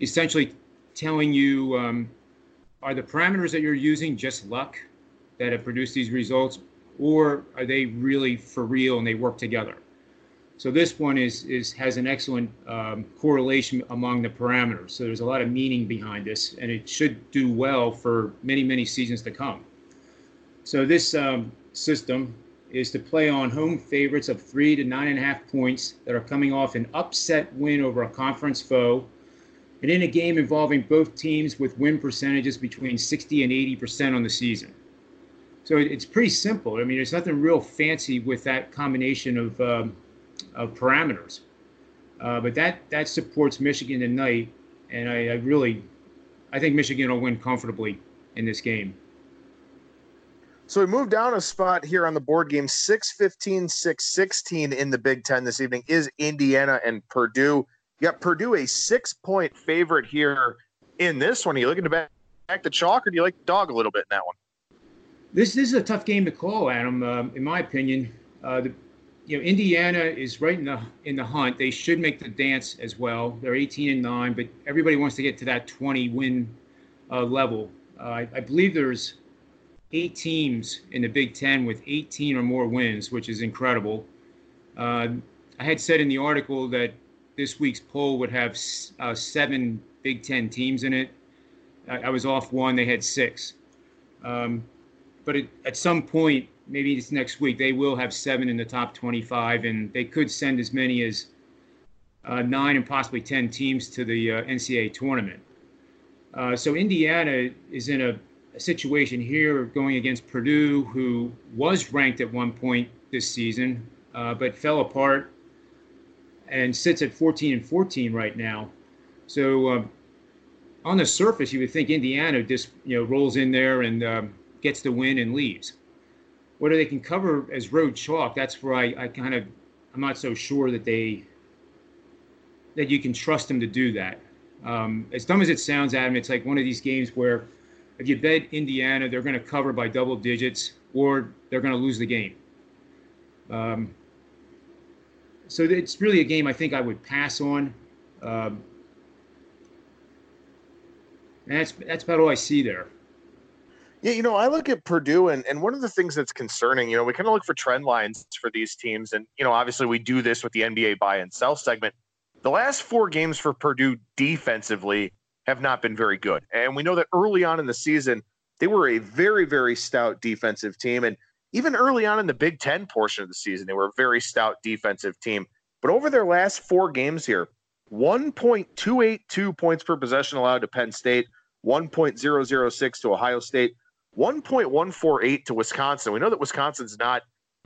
essentially telling you um, are the parameters that you're using just luck that have produced these results, or are they really for real and they work together? So this one is, is has an excellent um, correlation among the parameters. So there's a lot of meaning behind this, and it should do well for many, many seasons to come. So this um, system is to play on home favorites of three to nine and a half points that are coming off an upset win over a conference foe, and in a game involving both teams with win percentages between 60 and 80 percent on the season. So it's pretty simple. I mean, there's nothing real fancy with that combination of um, of parameters. Uh, but that that supports Michigan tonight, and I, I, really, I think Michigan will win comfortably in this game. So we moved down a spot here on the board game 615, 616 in the Big Ten this evening is Indiana and Purdue. You got Purdue a six point favorite here in this one. Are you looking to back, back the chalk or do you like the dog a little bit in that one? This, this is a tough game to call, Adam, um, in my opinion. Uh, the, you know, Indiana is right in the in the hunt. They should make the dance as well. They're 18 and nine, but everybody wants to get to that 20 win uh, level. Uh, I, I, believe there's eight teams in the Big Ten with 18 or more wins, which is incredible. Uh, I had said in the article that this week's poll would have uh, seven Big Ten teams in it. I, I, was off one; they had six. Um, but it, at some point, maybe this next week, they will have seven in the top 25, and they could send as many as uh, nine and possibly 10 teams to the uh, NCAA tournament. Uh, so Indiana is in a, a, situation here going against Purdue, who was ranked at one point this season, uh, but fell apart and sits at 14 and 14 right now. So um, on the surface, you would think Indiana just you know rolls in there and um, gets the win and leaves whether they can cover as road chalk, that's where I, I kind of I'm not so sure that they that you can trust them to do that. Um, as dumb as it sounds, Adam, it's like one of these games where if you bet Indiana, they're going to cover by double digits or they're going to lose the game. Um, so it's really a game I think I would pass on. Um, and that's that's about all I see there. Yeah, you know, I look at Purdue, and, and one of the things that's concerning, you know, we kind of look for trend lines for these teams. And, you know, obviously we do this with the NBA buy and sell segment. The last four games for Purdue defensively have not been very good. And we know that early on in the season, they were a very, very stout defensive team. And even early on in the Big Ten portion of the season, they were a very stout defensive team. But over their last four games here, 1.282 points per possession allowed to Penn State, 1.006 to Ohio State, 1.148 to Wisconsin. We know that Wisconsin's not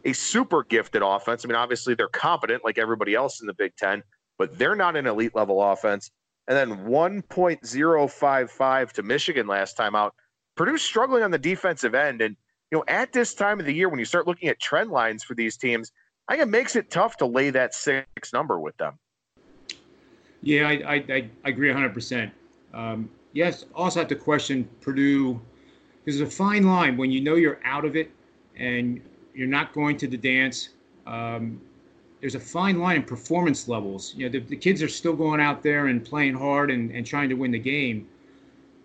a super gifted offense. I mean, obviously they're competent like everybody else in the Big Ten, but they're not an elite level offense. And then 1.055 to Michigan last time out. Purdue's struggling on the defensive end. And, you know, at this time of the year, when you start looking at trend lines for these teams, I think it makes it tough to lay that six number with them. Yeah, I, I, I agree 100%. Um, yes, also have to question Purdue there's a fine line when you know you're out of it and you're not going to the dance. Um, there's a fine line in performance levels. You know, the, the, kids are still going out there and playing hard and, and trying to win the game.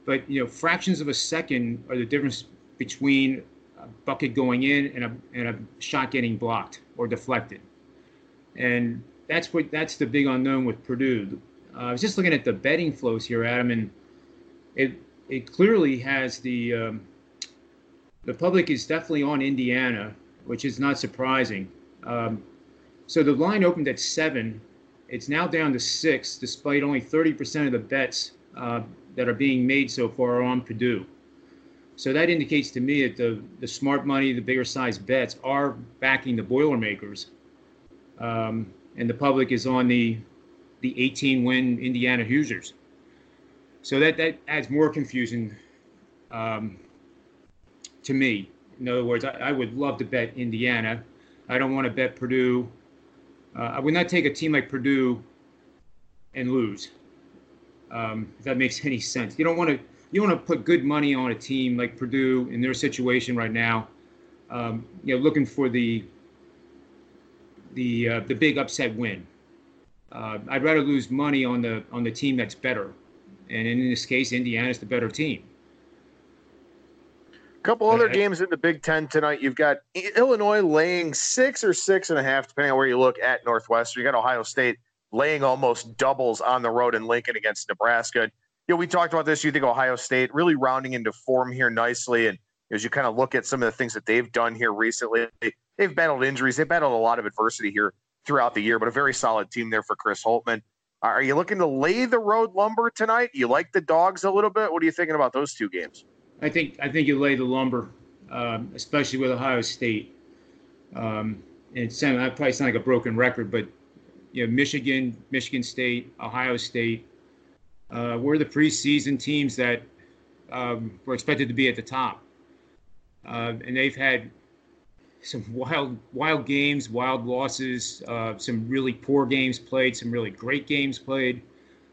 But, you know, fractions of a second are the difference between a bucket going in and a, and a shot getting blocked or deflected. And that's what that's the big unknown with Purdue. Uh, I was just looking at the betting flows here, Adam, and it it clearly has the um, the public is definitely on Indiana, which is not surprising. Um, so the line opened at seven. It's now down to six, despite only 30% of the bets uh, that are being made so far are on Purdue. So that indicates to me that the, the smart money, the bigger size bets are backing the Boilermakers. Um, and the public is on the the 18 win Indiana Hoosiers. So that, that adds more confusion um, to me. In other words, I, I, would love to bet Indiana. I don't want to bet Purdue. Uh, I would not take a team like Purdue and lose. Um, if that makes any sense. You don't want to you want to put good money on a team like Purdue in their situation right now. Um, you know, looking for the the uh, the big upset win. Uh, I'd rather lose money on the on the team that's better, and in this case, Indiana's the better team. A couple other games in the Big Ten tonight. You've got Illinois laying six or six and a half, depending on where you look at Northwestern. You got Ohio State laying almost doubles on the road in Lincoln against Nebraska. You know, we talked about this. You think Ohio State really rounding into form here nicely, and as you kind of look at some of the things that they've done here recently, they've battled injuries, they've battled a lot of adversity here throughout the year, but a very solid team there for Chris Holtmann. Are you looking to lay the road lumber tonight? You like the dogs a little bit? What are you thinking about those two games? I think I think you lay the lumber, um, especially with Ohio State. Um, and it sound, I probably sound like a broken record, but you know, Michigan, Michigan State, Ohio State, uh, were the preseason teams that um, were expected to be at the top, uh, and they've had some wild, wild games, wild losses, uh, some really poor games played, some really great games played.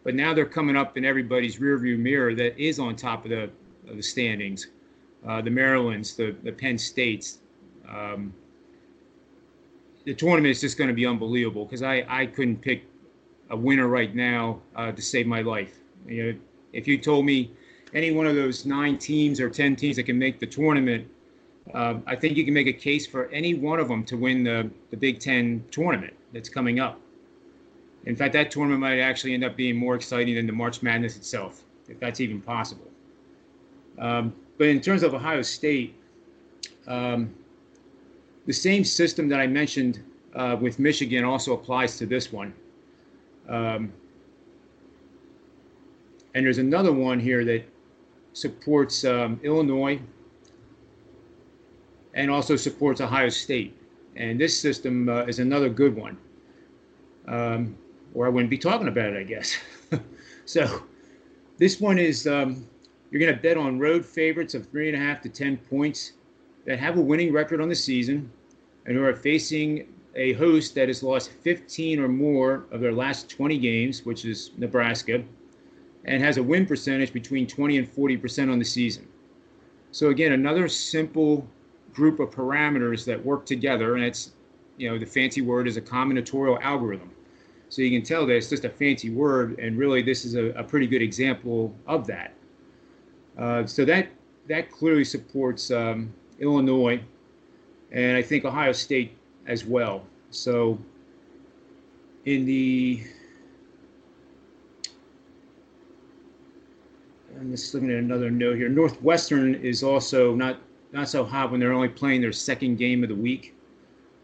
But now they're coming up in everybody's rearview mirror that is on top of the, of the standings. Uh, the Marylands, the, the Penn States. Um, the tournament is just going to be unbelievable because I, I couldn't pick a winner right now uh, to save my life. You know, if you told me any one of those nine teams or 10 teams that can make the tournament uh, I think you can make a case for any one of them to win the, the Big Ten tournament that's coming up. In fact, that tournament might actually end up being more exciting than the March Madness itself, if that's even possible. Um, but in terms of Ohio State, um, the same system that I mentioned uh, with Michigan also applies to this one. Um, and there's another one here that supports um, Illinois and also supports Ohio State. And this system uh, is another good one, um, or I wouldn't be talking about it, I guess. so this one is um, you're going to bet on road favorites of three and a half to 10 points that have a winning record on the season and who are facing a host that has lost 15 or more of their last 20 games, which is Nebraska, and has a win percentage between 20 and 40% on the season. So, again, another simple group of parameters that work together, and it's, you know, the fancy word is a combinatorial algorithm. So you can tell that it's just a fancy word, and really this is a, a pretty good example of that. Uh, so that that clearly supports um, Illinois, and I think Ohio State as well. So in the I'm just looking at another note here. Northwestern is also not not so hot when they're only playing their second game of the week.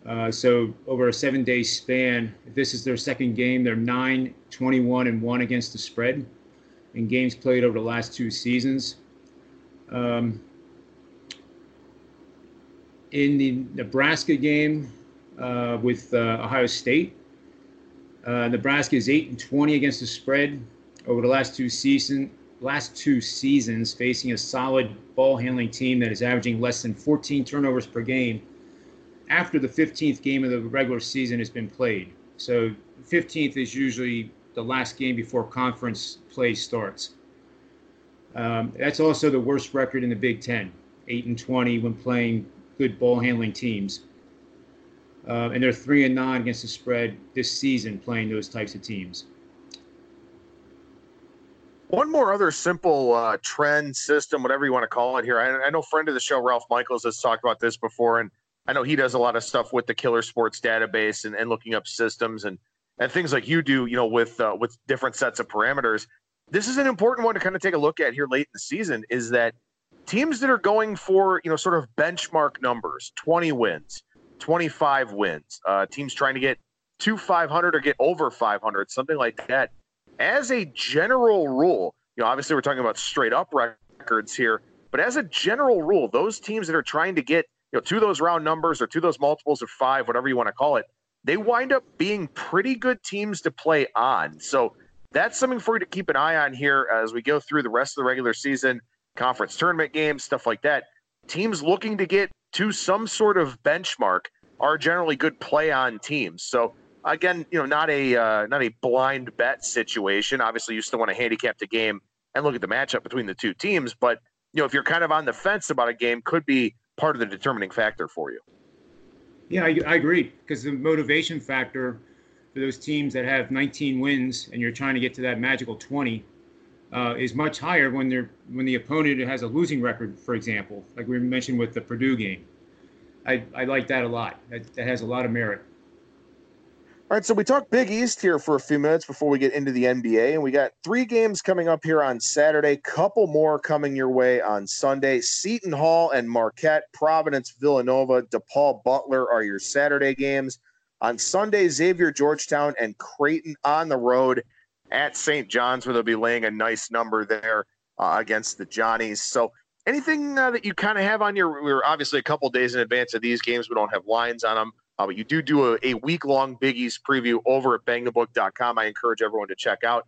Uh, so over a seven day span, if this is their second game, they're 9, 21, and 1 against the spread in games played over the last two seasons. Um, in the Nebraska game uh, with uh, Ohio State, uh, Nebraska is 8 and 20 against the spread over the last two season last two seasons, facing a solid ball handling team that is averaging less than 14 turnovers per game after the 15th game of the regular season has been played. So 15th is usually the last game before conference play starts. Um, that's also the worst record in the Big Ten, 8 and 20 when playing good ball handling teams. Uh, and they're 3 and 9 against the spread this season playing those types of teams. One more other simple uh, trend system, whatever you want to call it here. I, I know friend of the show, Ralph Michaels, has talked about this before, and I know he does a lot of stuff with the Killer Sports database and, and looking up systems and and things like you do, you know, with uh, with different sets of parameters. This is an important one to kind of take a look at here late in the season. Is that teams that are going for you know sort of benchmark numbers, twenty wins, twenty five wins, uh, teams trying to get to five hundred or get over five hundred, something like that. As a general rule, you know, obviously we're talking about straight up records here, but as a general rule, those teams that are trying to get you know, to those round numbers or to those multiples of five, whatever you want to call it, they wind up being pretty good teams to play on. So that's something for you to keep an eye on here as we go through the rest of the regular season, conference tournament games, stuff like that. Teams looking to get to some sort of benchmark are generally good play on teams. So again, you know, not a uh, not a blind bet situation. Obviously, you still want to handicap the game and look at the matchup between the two teams, but you know, if you're kind of on the fence about a game, could be part of the determining factor for you. Yeah, I, I agree because the motivation factor for those teams that have 19 wins and you're trying to get to that magical 20 uh, is much higher when they're when the opponent has a losing record, for example, like we mentioned with the Purdue game. I, I like that a lot. That, that has a lot of merit. All right, so we talked Big East here for a few minutes before we get into the NBA, and we got three games coming up here on Saturday. Couple more coming your way on Sunday. Seton Hall and Marquette, Providence, Villanova, DePaul, Butler are your Saturday games. On Sunday, Xavier, Georgetown, and Creighton on the road at St. John's, where they'll be laying a nice number there uh, against the Johnnies. So, anything uh, that you kind of have on your? We're obviously a couple days in advance of these games. We don't have lines on them. Uh, but you do do a, a week long Biggies preview over at bangthebook.com. I encourage everyone to check out.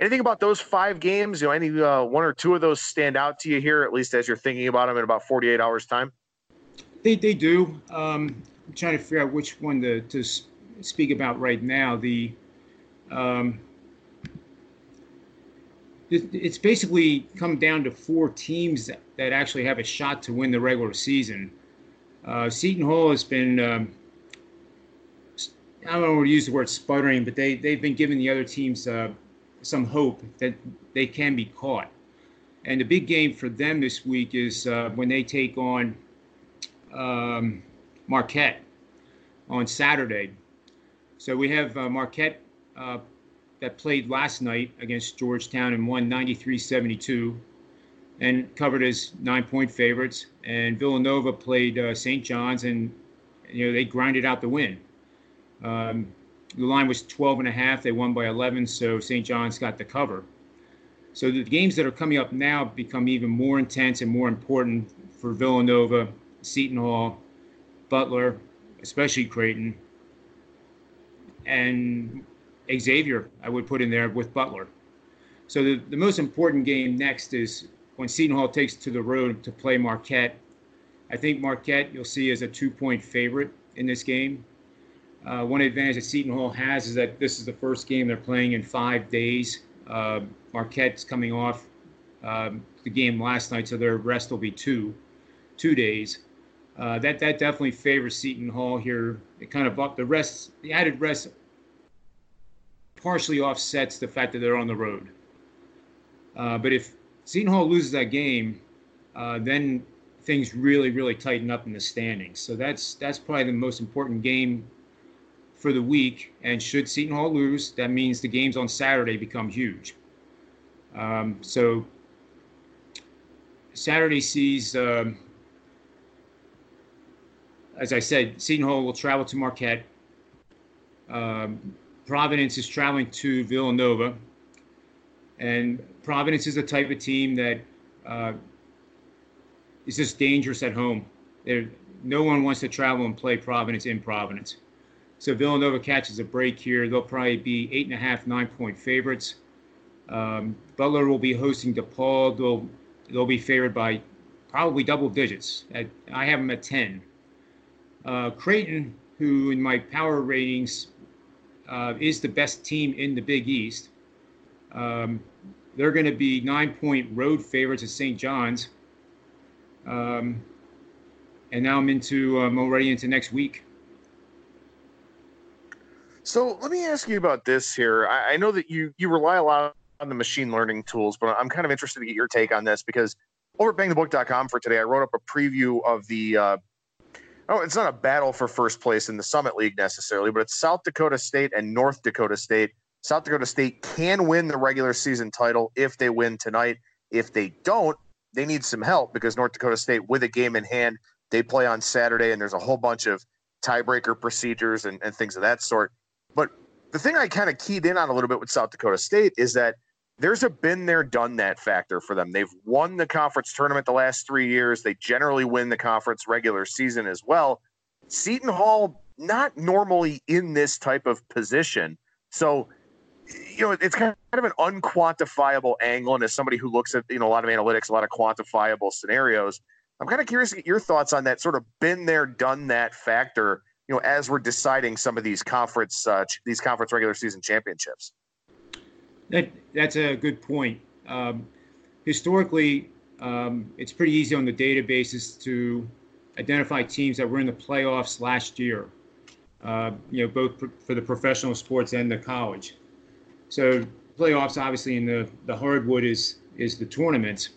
Anything about those five games? You know, any uh, one or two of those stand out to you here, at least as you're thinking about them in about 48 hours time? They, they do. Um, I'm trying to figure out which one to, to speak about right now. The um, it's basically come down to four teams that, that, actually have a shot to win the regular season. Uh, Seton Hall has been um, I don't want to use the word sputtering, but they they've been giving the other teams uh, some hope that they can be caught. And the big game for them this week is uh, when they take on um, Marquette on Saturday. So we have uh, Marquette uh, that played last night against Georgetown and won 93-72 and covered as nine-point favorites. And Villanova played uh, St. John's and you know they grinded out the win. Um, the line was 12 and a half. They won by 11, so St. John's got the cover. So the games that are coming up now become even more intense and more important for Villanova, Seton Hall, Butler, especially Creighton, and Xavier, I would put in there with Butler. So the, the most important game next is when Seton Hall takes to the road to play Marquette. I think Marquette you'll see as a two point favorite in this game. Uh, one advantage that Seton Hall has is that this is the first game they're playing in five days. Uh, Marquette's coming off um, the game last night, so their rest will be two, two days. Uh, that that definitely favors Seton Hall here. It kind of up the rest, the added rest, partially offsets the fact that they're on the road. Uh, but if Seton Hall loses that game, uh, then things really really tighten up in the standings. So that's that's probably the most important game for the week. And should Seton Hall lose, that means the games on Saturday become huge. Um, so Saturday sees, um, as I said, Seton Hall will travel to Marquette. Um, Providence is traveling to Villanova. And Providence is the type of team that uh, is just dangerous at home. They're, no one wants to travel and play Providence in Providence. So Villanova catches a break here. They'll probably be eight and a half, nine point favorites. Um, Butler will be hosting DePaul. They'll they'll be favored by probably double digits. I have them at ten. Uh, Creighton, who in my power ratings uh, is the best team in the Big East, um, they're going to be nine point road favorites at St. John's. Um, and now I'm into I'm already into next week. So let me ask you about this here. I, I, know that you you rely a lot on the machine learning tools, but I'm kind of interested to get your take on this because over at bangthebook.com for today, I wrote up a preview of the. Uh, oh, it's not a battle for first place in the Summit League necessarily, but it's South Dakota State and North Dakota State. South Dakota State can win the regular season title if they win tonight. If they don't, they need some help because North Dakota State, with a game in hand, they play on Saturday, and there's a whole bunch of tiebreaker procedures and, and things of that sort. But the thing I kind of keyed in on a little bit with South Dakota State is that there's a been there, done that factor for them. They've won the conference tournament the last three years. They generally win the conference regular season as well. Seton Hall, not normally in this type of position. So, you know, it's kind of an unquantifiable angle. And as somebody who looks at, you know, a lot of analytics, a lot of quantifiable scenarios, I'm kind of curious to get your thoughts on that sort of been there, done that factor you know, as we're deciding some of these conference uh, these conference regular season championships. That that's a good point. Um, historically, um, it's pretty easy on the databases to identify teams that were in the playoffs last year. Uh, you know, both for the professional sports and the college. So playoffs, obviously, in the the hardwood is is the tournaments.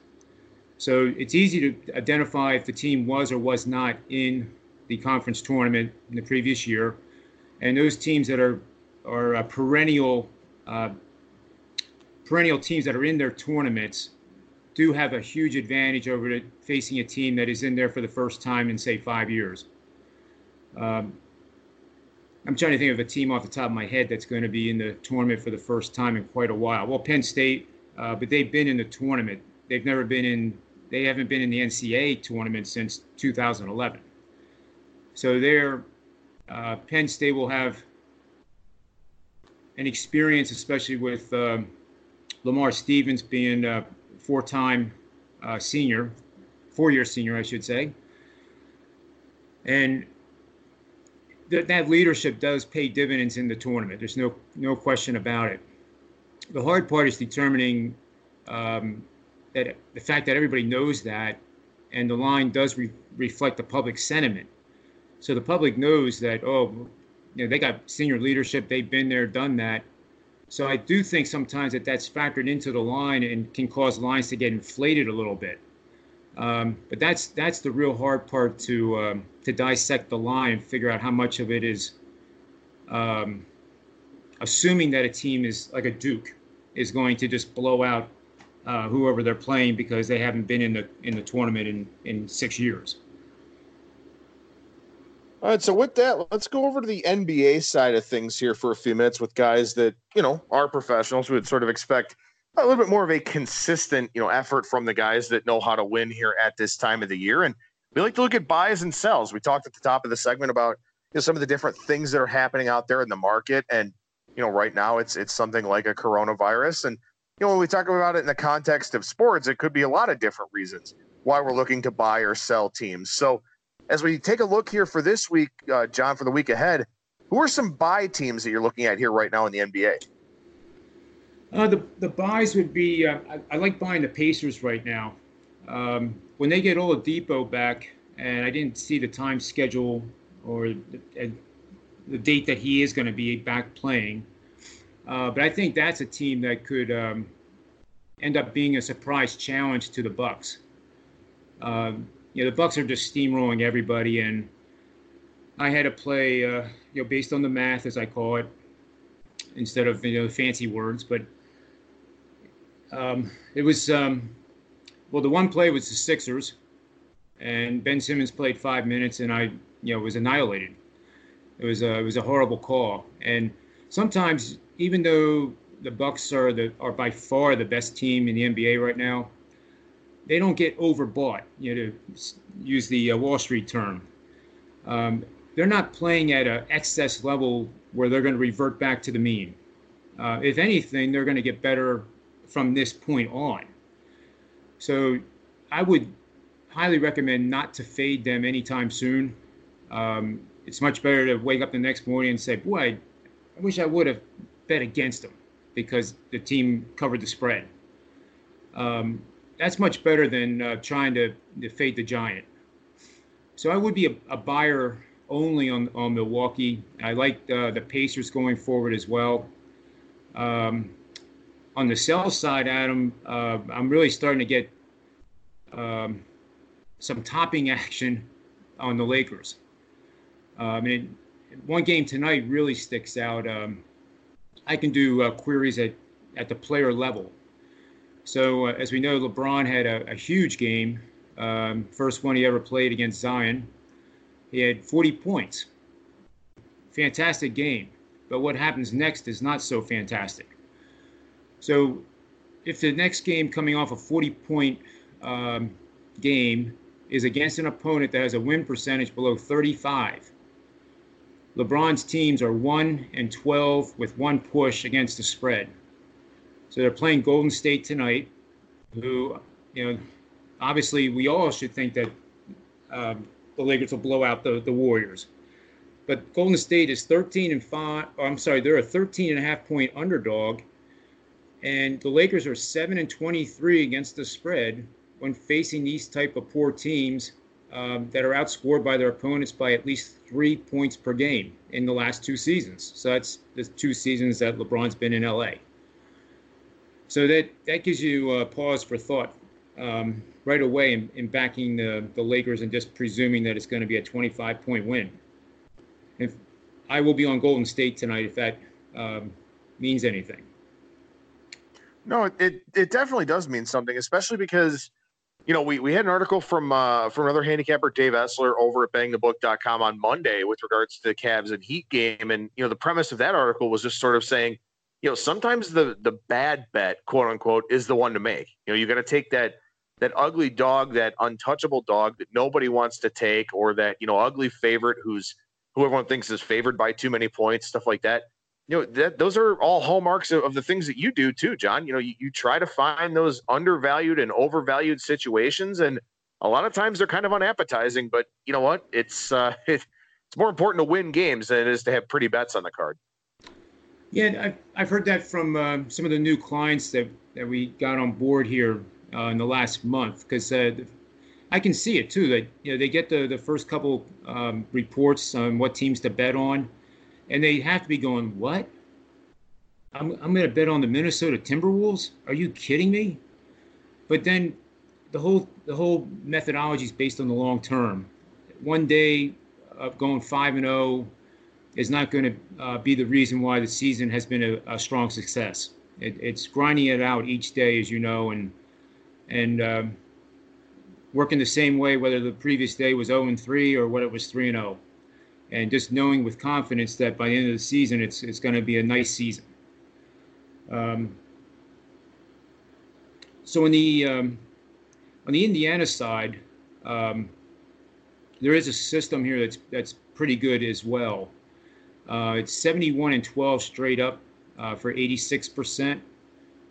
So it's easy to identify if the team was or was not in the conference tournament in the previous year, and those teams that are are uh, perennial uh, perennial teams that are in their tournaments do have a huge advantage over the, facing a team that is in there for the first time in say five years. Um, I'm trying to think of a team off the top of my head that's going to be in the tournament for the first time in quite a while. Well, Penn State, uh, but they've been in the tournament. They've never been in. They haven't been in the NCAA tournament since 2011. So there, uh, Penn State will have an experience, especially with um, Lamar Stevens being a four-time uh, senior, four-year senior, I should say, and th- that leadership does pay dividends in the tournament. There's no no question about it. The hard part is determining um, that the fact that everybody knows that, and the line does re- reflect the public sentiment. So the public knows that, oh, you know, they got senior leadership, they've been there, done that. So I do think sometimes that that's factored into the line and can cause lines to get inflated a little bit. Um, but that's that's the real hard part to um, to dissect the line and figure out how much of it is um, assuming that a team is like a Duke is going to just blow out uh, whoever they're playing because they haven't been in the in the tournament in in six years. All right, so with that, let's go over to the NBA side of things here for a few minutes with guys that you know are professionals. We would sort of expect a little bit more of a consistent, you know, effort from the guys that know how to win here at this time of the year. And we like to look at buys and sells. We talked at the top of the segment about you know, some of the different things that are happening out there in the market, and you know, right now it's it's something like a coronavirus. And you know, when we talk about it in the context of sports, it could be a lot of different reasons why we're looking to buy or sell teams. So as we take a look here for this week, uh, John, for the week ahead, who are some buy teams that you're looking at here right now in the NBA? Uh, the the buys would be uh, I, I, like buying the Pacers right now. Um, when they get Oladipo back, and I didn't see the time schedule or the, the date that he is going to be back playing, uh, but I think that's a team that could um, end up being a surprise challenge to the Bucks. Um, you know, the Bucks are just steamrolling everybody, and I had to play, uh, you know, based on the math, as I call it, instead of you know fancy words. But um, it was um, well, the one play was the Sixers, and Ben Simmons played five minutes, and I, you know, was annihilated. It was a it was a horrible call, and sometimes even though the Bucks are the are by far the best team in the NBA right now, they don't get overbought, you know, to use the uh, Wall Street term. Um, they're not playing at an excess level where they're going to revert back to the mean. Uh, if anything, they're going to get better from this point on. So I would highly recommend not to fade them anytime soon. Um, it's much better to wake up the next morning and say, boy, I, I wish I would have bet against them because the team covered the spread. Um, that's much better than uh, trying to, to fade the giant. So I would be a, a buyer only on, on Milwaukee. I like uh, the Pacers going forward as well. Um, on the sell side, Adam, uh, I'm really starting to get um, some topping action on the Lakers. I mean, one game tonight really sticks out. Um, I can do uh, queries at, at the player level. So, uh, as we know, LeBron had a, a huge game, um, first one he ever played against Zion. He had 40 points. Fantastic game. But what happens next is not so fantastic. So, if the next game coming off a 40 point um, game is against an opponent that has a win percentage below 35, LeBron's teams are 1 and 12 with one push against the spread. So they're playing Golden State tonight, who, you know, obviously we all should think that um, the Lakers will blow out the, the Warriors. But Golden State is 13 and 5. Oh, I'm sorry, they're a 13 and a half point underdog. And the Lakers are 7 and 23 against the spread when facing these type of poor teams um, that are outscored by their opponents by at least three points per game in the last two seasons. So that's the two seasons that LeBron's been in LA. So that that gives you a pause for thought um, right away in, in, backing the, the Lakers and just presuming that it's going to be a 25 point win. If I will be on Golden State tonight if that um, means anything. No, it it definitely does mean something, especially because you know, we, we had an article from uh, from another handicapper, Dave Essler, over at bangthebook.com on Monday with regards to the Cavs and Heat game. And, you know, the premise of that article was just sort of saying, you know, sometimes the the bad bet, quote unquote, is the one to make. You know, you got to take that that ugly dog, that untouchable dog that nobody wants to take, or that, you know, ugly favorite who's who everyone thinks is favored by too many points, stuff like that. You know that those are all hallmarks of, of, the things that you do too john. You know you, you try to find those undervalued and overvalued situations and a lot of times they're kind of unappetizing but you know what? It's uh it, it's more important to win games than it is to have pretty bets on the card yeah i've, I've heard that from uh, some of the new clients that that we got on board here uh, in the last month because uh, I can see it too. That you know they get the the first couple um, reports on what teams to bet on, and they have to be going, what? I'm, I'm going to bet on the Minnesota Timberwolves? Are you kidding me? But then the whole the whole methodology is based on the long term. One day of going five and zero oh is not going to uh, be the reason why the season has been a, a strong success. It, it's grinding it out each day, as you know, and and um, working the same way whether the previous day was 0 and 3 or whether it was 3 and 0 and just knowing with confidence that by the end of the season, it's it's going to be a nice season. Um, so on the um, on the Indiana side, um, there is a system here that's that's pretty good as well. Uh, it's 71 and 12 straight up uh, for 86 percent.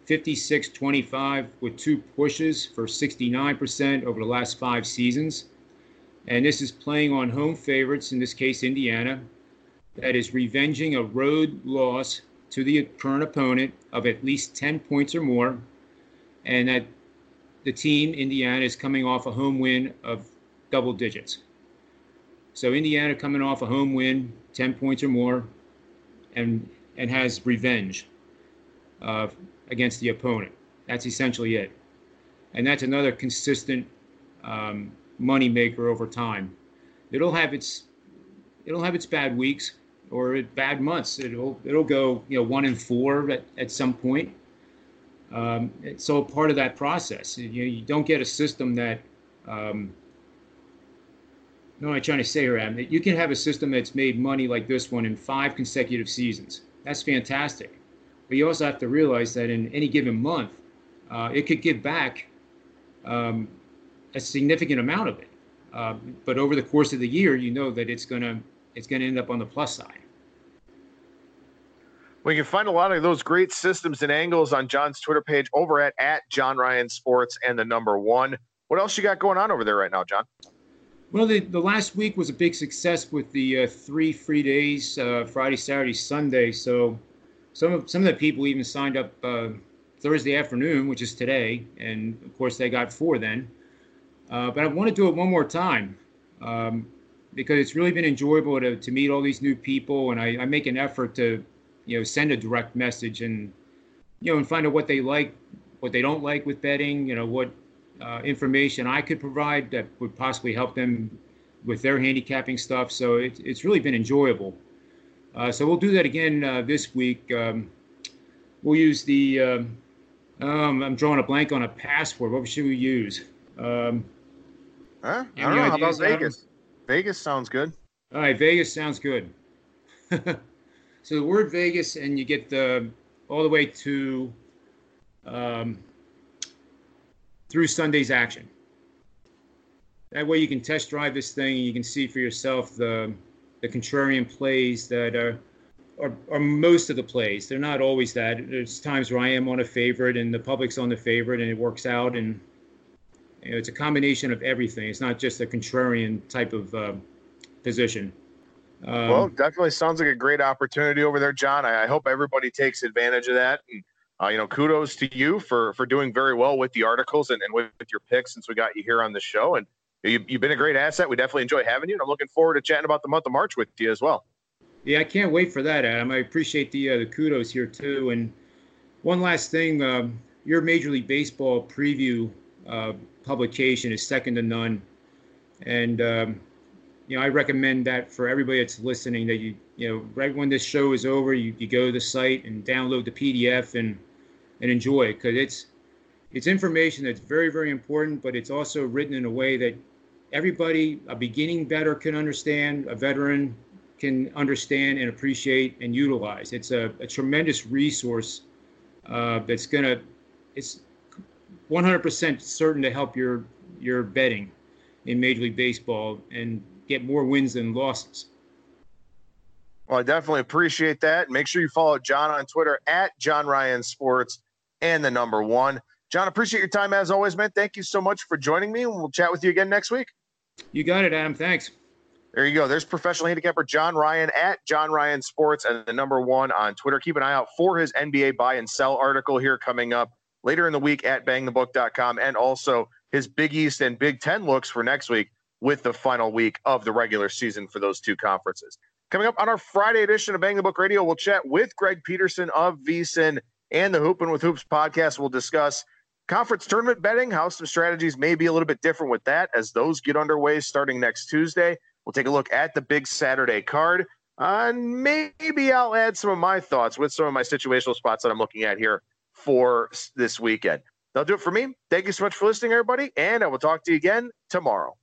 56 25 with two pushes for 69% over the last five seasons. And this is playing on home favorites, in this case, Indiana, that is revenging a road loss to the current opponent of at least 10 points or more. And that the team, Indiana, is coming off a home win of double digits. So Indiana coming off a home win, 10 points or more, and and has revenge uh, against the opponent. That's essentially it. And that's another consistent um, money maker over time. It'll have its it'll have its bad weeks or bad months. It'll it'll go you know one and four at, at some point. Um, it's all part of that process. You, you don't get a system that. Um, no, I'm trying to say here, Adam, that you can have a system that's made money like this one in five consecutive seasons. That's fantastic. But you also have to realize that in any given month, uh, it could give back um, a significant amount of it. Uh, but over the course of the year, you know that it's gonna it's gonna end up on the plus side. We can find a lot of those great systems and angles on John's Twitter page over at, at John Ryan Sports and the number one. What else you got going on over there right now, John? Well, the, the last week was a big success with the uh, three free days uh, Friday, Saturday, Sunday. So some of, some of the people even signed up uh, Thursday afternoon, which is today. And of course, they got four then. Uh, but I want to do it one more time um, because it's really been enjoyable to, to meet all these new people. And I, I make an effort to you know send a direct message and you know and find out what they like what they don't like with betting you know what uh, information i could provide that would possibly help them with their handicapping stuff. So it, it's really been enjoyable. Uh, so we'll do that again uh, this week. Um, we'll use the um, um, i'm drawing a blank on a password what should we use? Um, huh? i don't know. How about vegas? Vegas sounds good. All right vegas sounds good. So the word Vegas, and you get the all the way to um, through Sunday's action. That way you can test drive this thing and you can see for yourself the the contrarian plays that are, are, are most of the plays. They're not always that. There's times where I am on a favorite and the public's on the favorite and it works out. And you know, it's a combination of everything. It's not just a contrarian type of uh, position. Um, well, definitely sounds like a great opportunity over there, John. I, I hope everybody takes advantage of that. And, uh, you know, kudos to you for for doing very well with the articles and, and with, with, your picks since we got you here on the show. And you, have been a great asset. We definitely enjoy having you. And I'm looking forward to chatting about the month of March with you as well. Yeah, I can't wait for that, Adam. I appreciate the uh, the kudos here too. And one last thing, um, your Major League Baseball preview uh, publication is second to none. And um, you know, I recommend that for everybody that's listening that you, you know, right when this show is over, you, you go to the site and download the PDF and, and enjoy because it's, it's information that's very, very important, but it's also written in a way that everybody, a beginning bettor can understand, a veteran can understand and appreciate and utilize. It's a, a tremendous resource uh, that's going to, it's 100% certain to help your, your betting in Major League Baseball. And get more wins than losses. Well, I definitely appreciate that. Make sure you follow John on Twitter at John Ryan Sports and the number one. John, appreciate your time as always, man. Thank you so much for joining me, and we'll chat with you again next week. You got it, Adam. Thanks. There you go. There's professional handicapper John Ryan at John Ryan Sports and the number one on Twitter. Keep an eye out for his NBA buy and sell article here coming up later in the week at bangthebook.com and also his Big East and Big Ten looks for next week with the final week of the regular season for those two conferences. Coming up on our Friday edition of Bang the Book Radio, we'll chat with Greg Peterson of VSiN and the Hoopin' with Hoops podcast. We'll discuss conference tournament betting, how some strategies may be a little bit different with that as those get underway starting next Tuesday. We'll take a look at the big Saturday card. Uh, and maybe I'll add some of my thoughts with some of my situational spots that I'm looking at here for this weekend. That'll do it for me. Thank you so much for listening, everybody, and I will talk to you again tomorrow.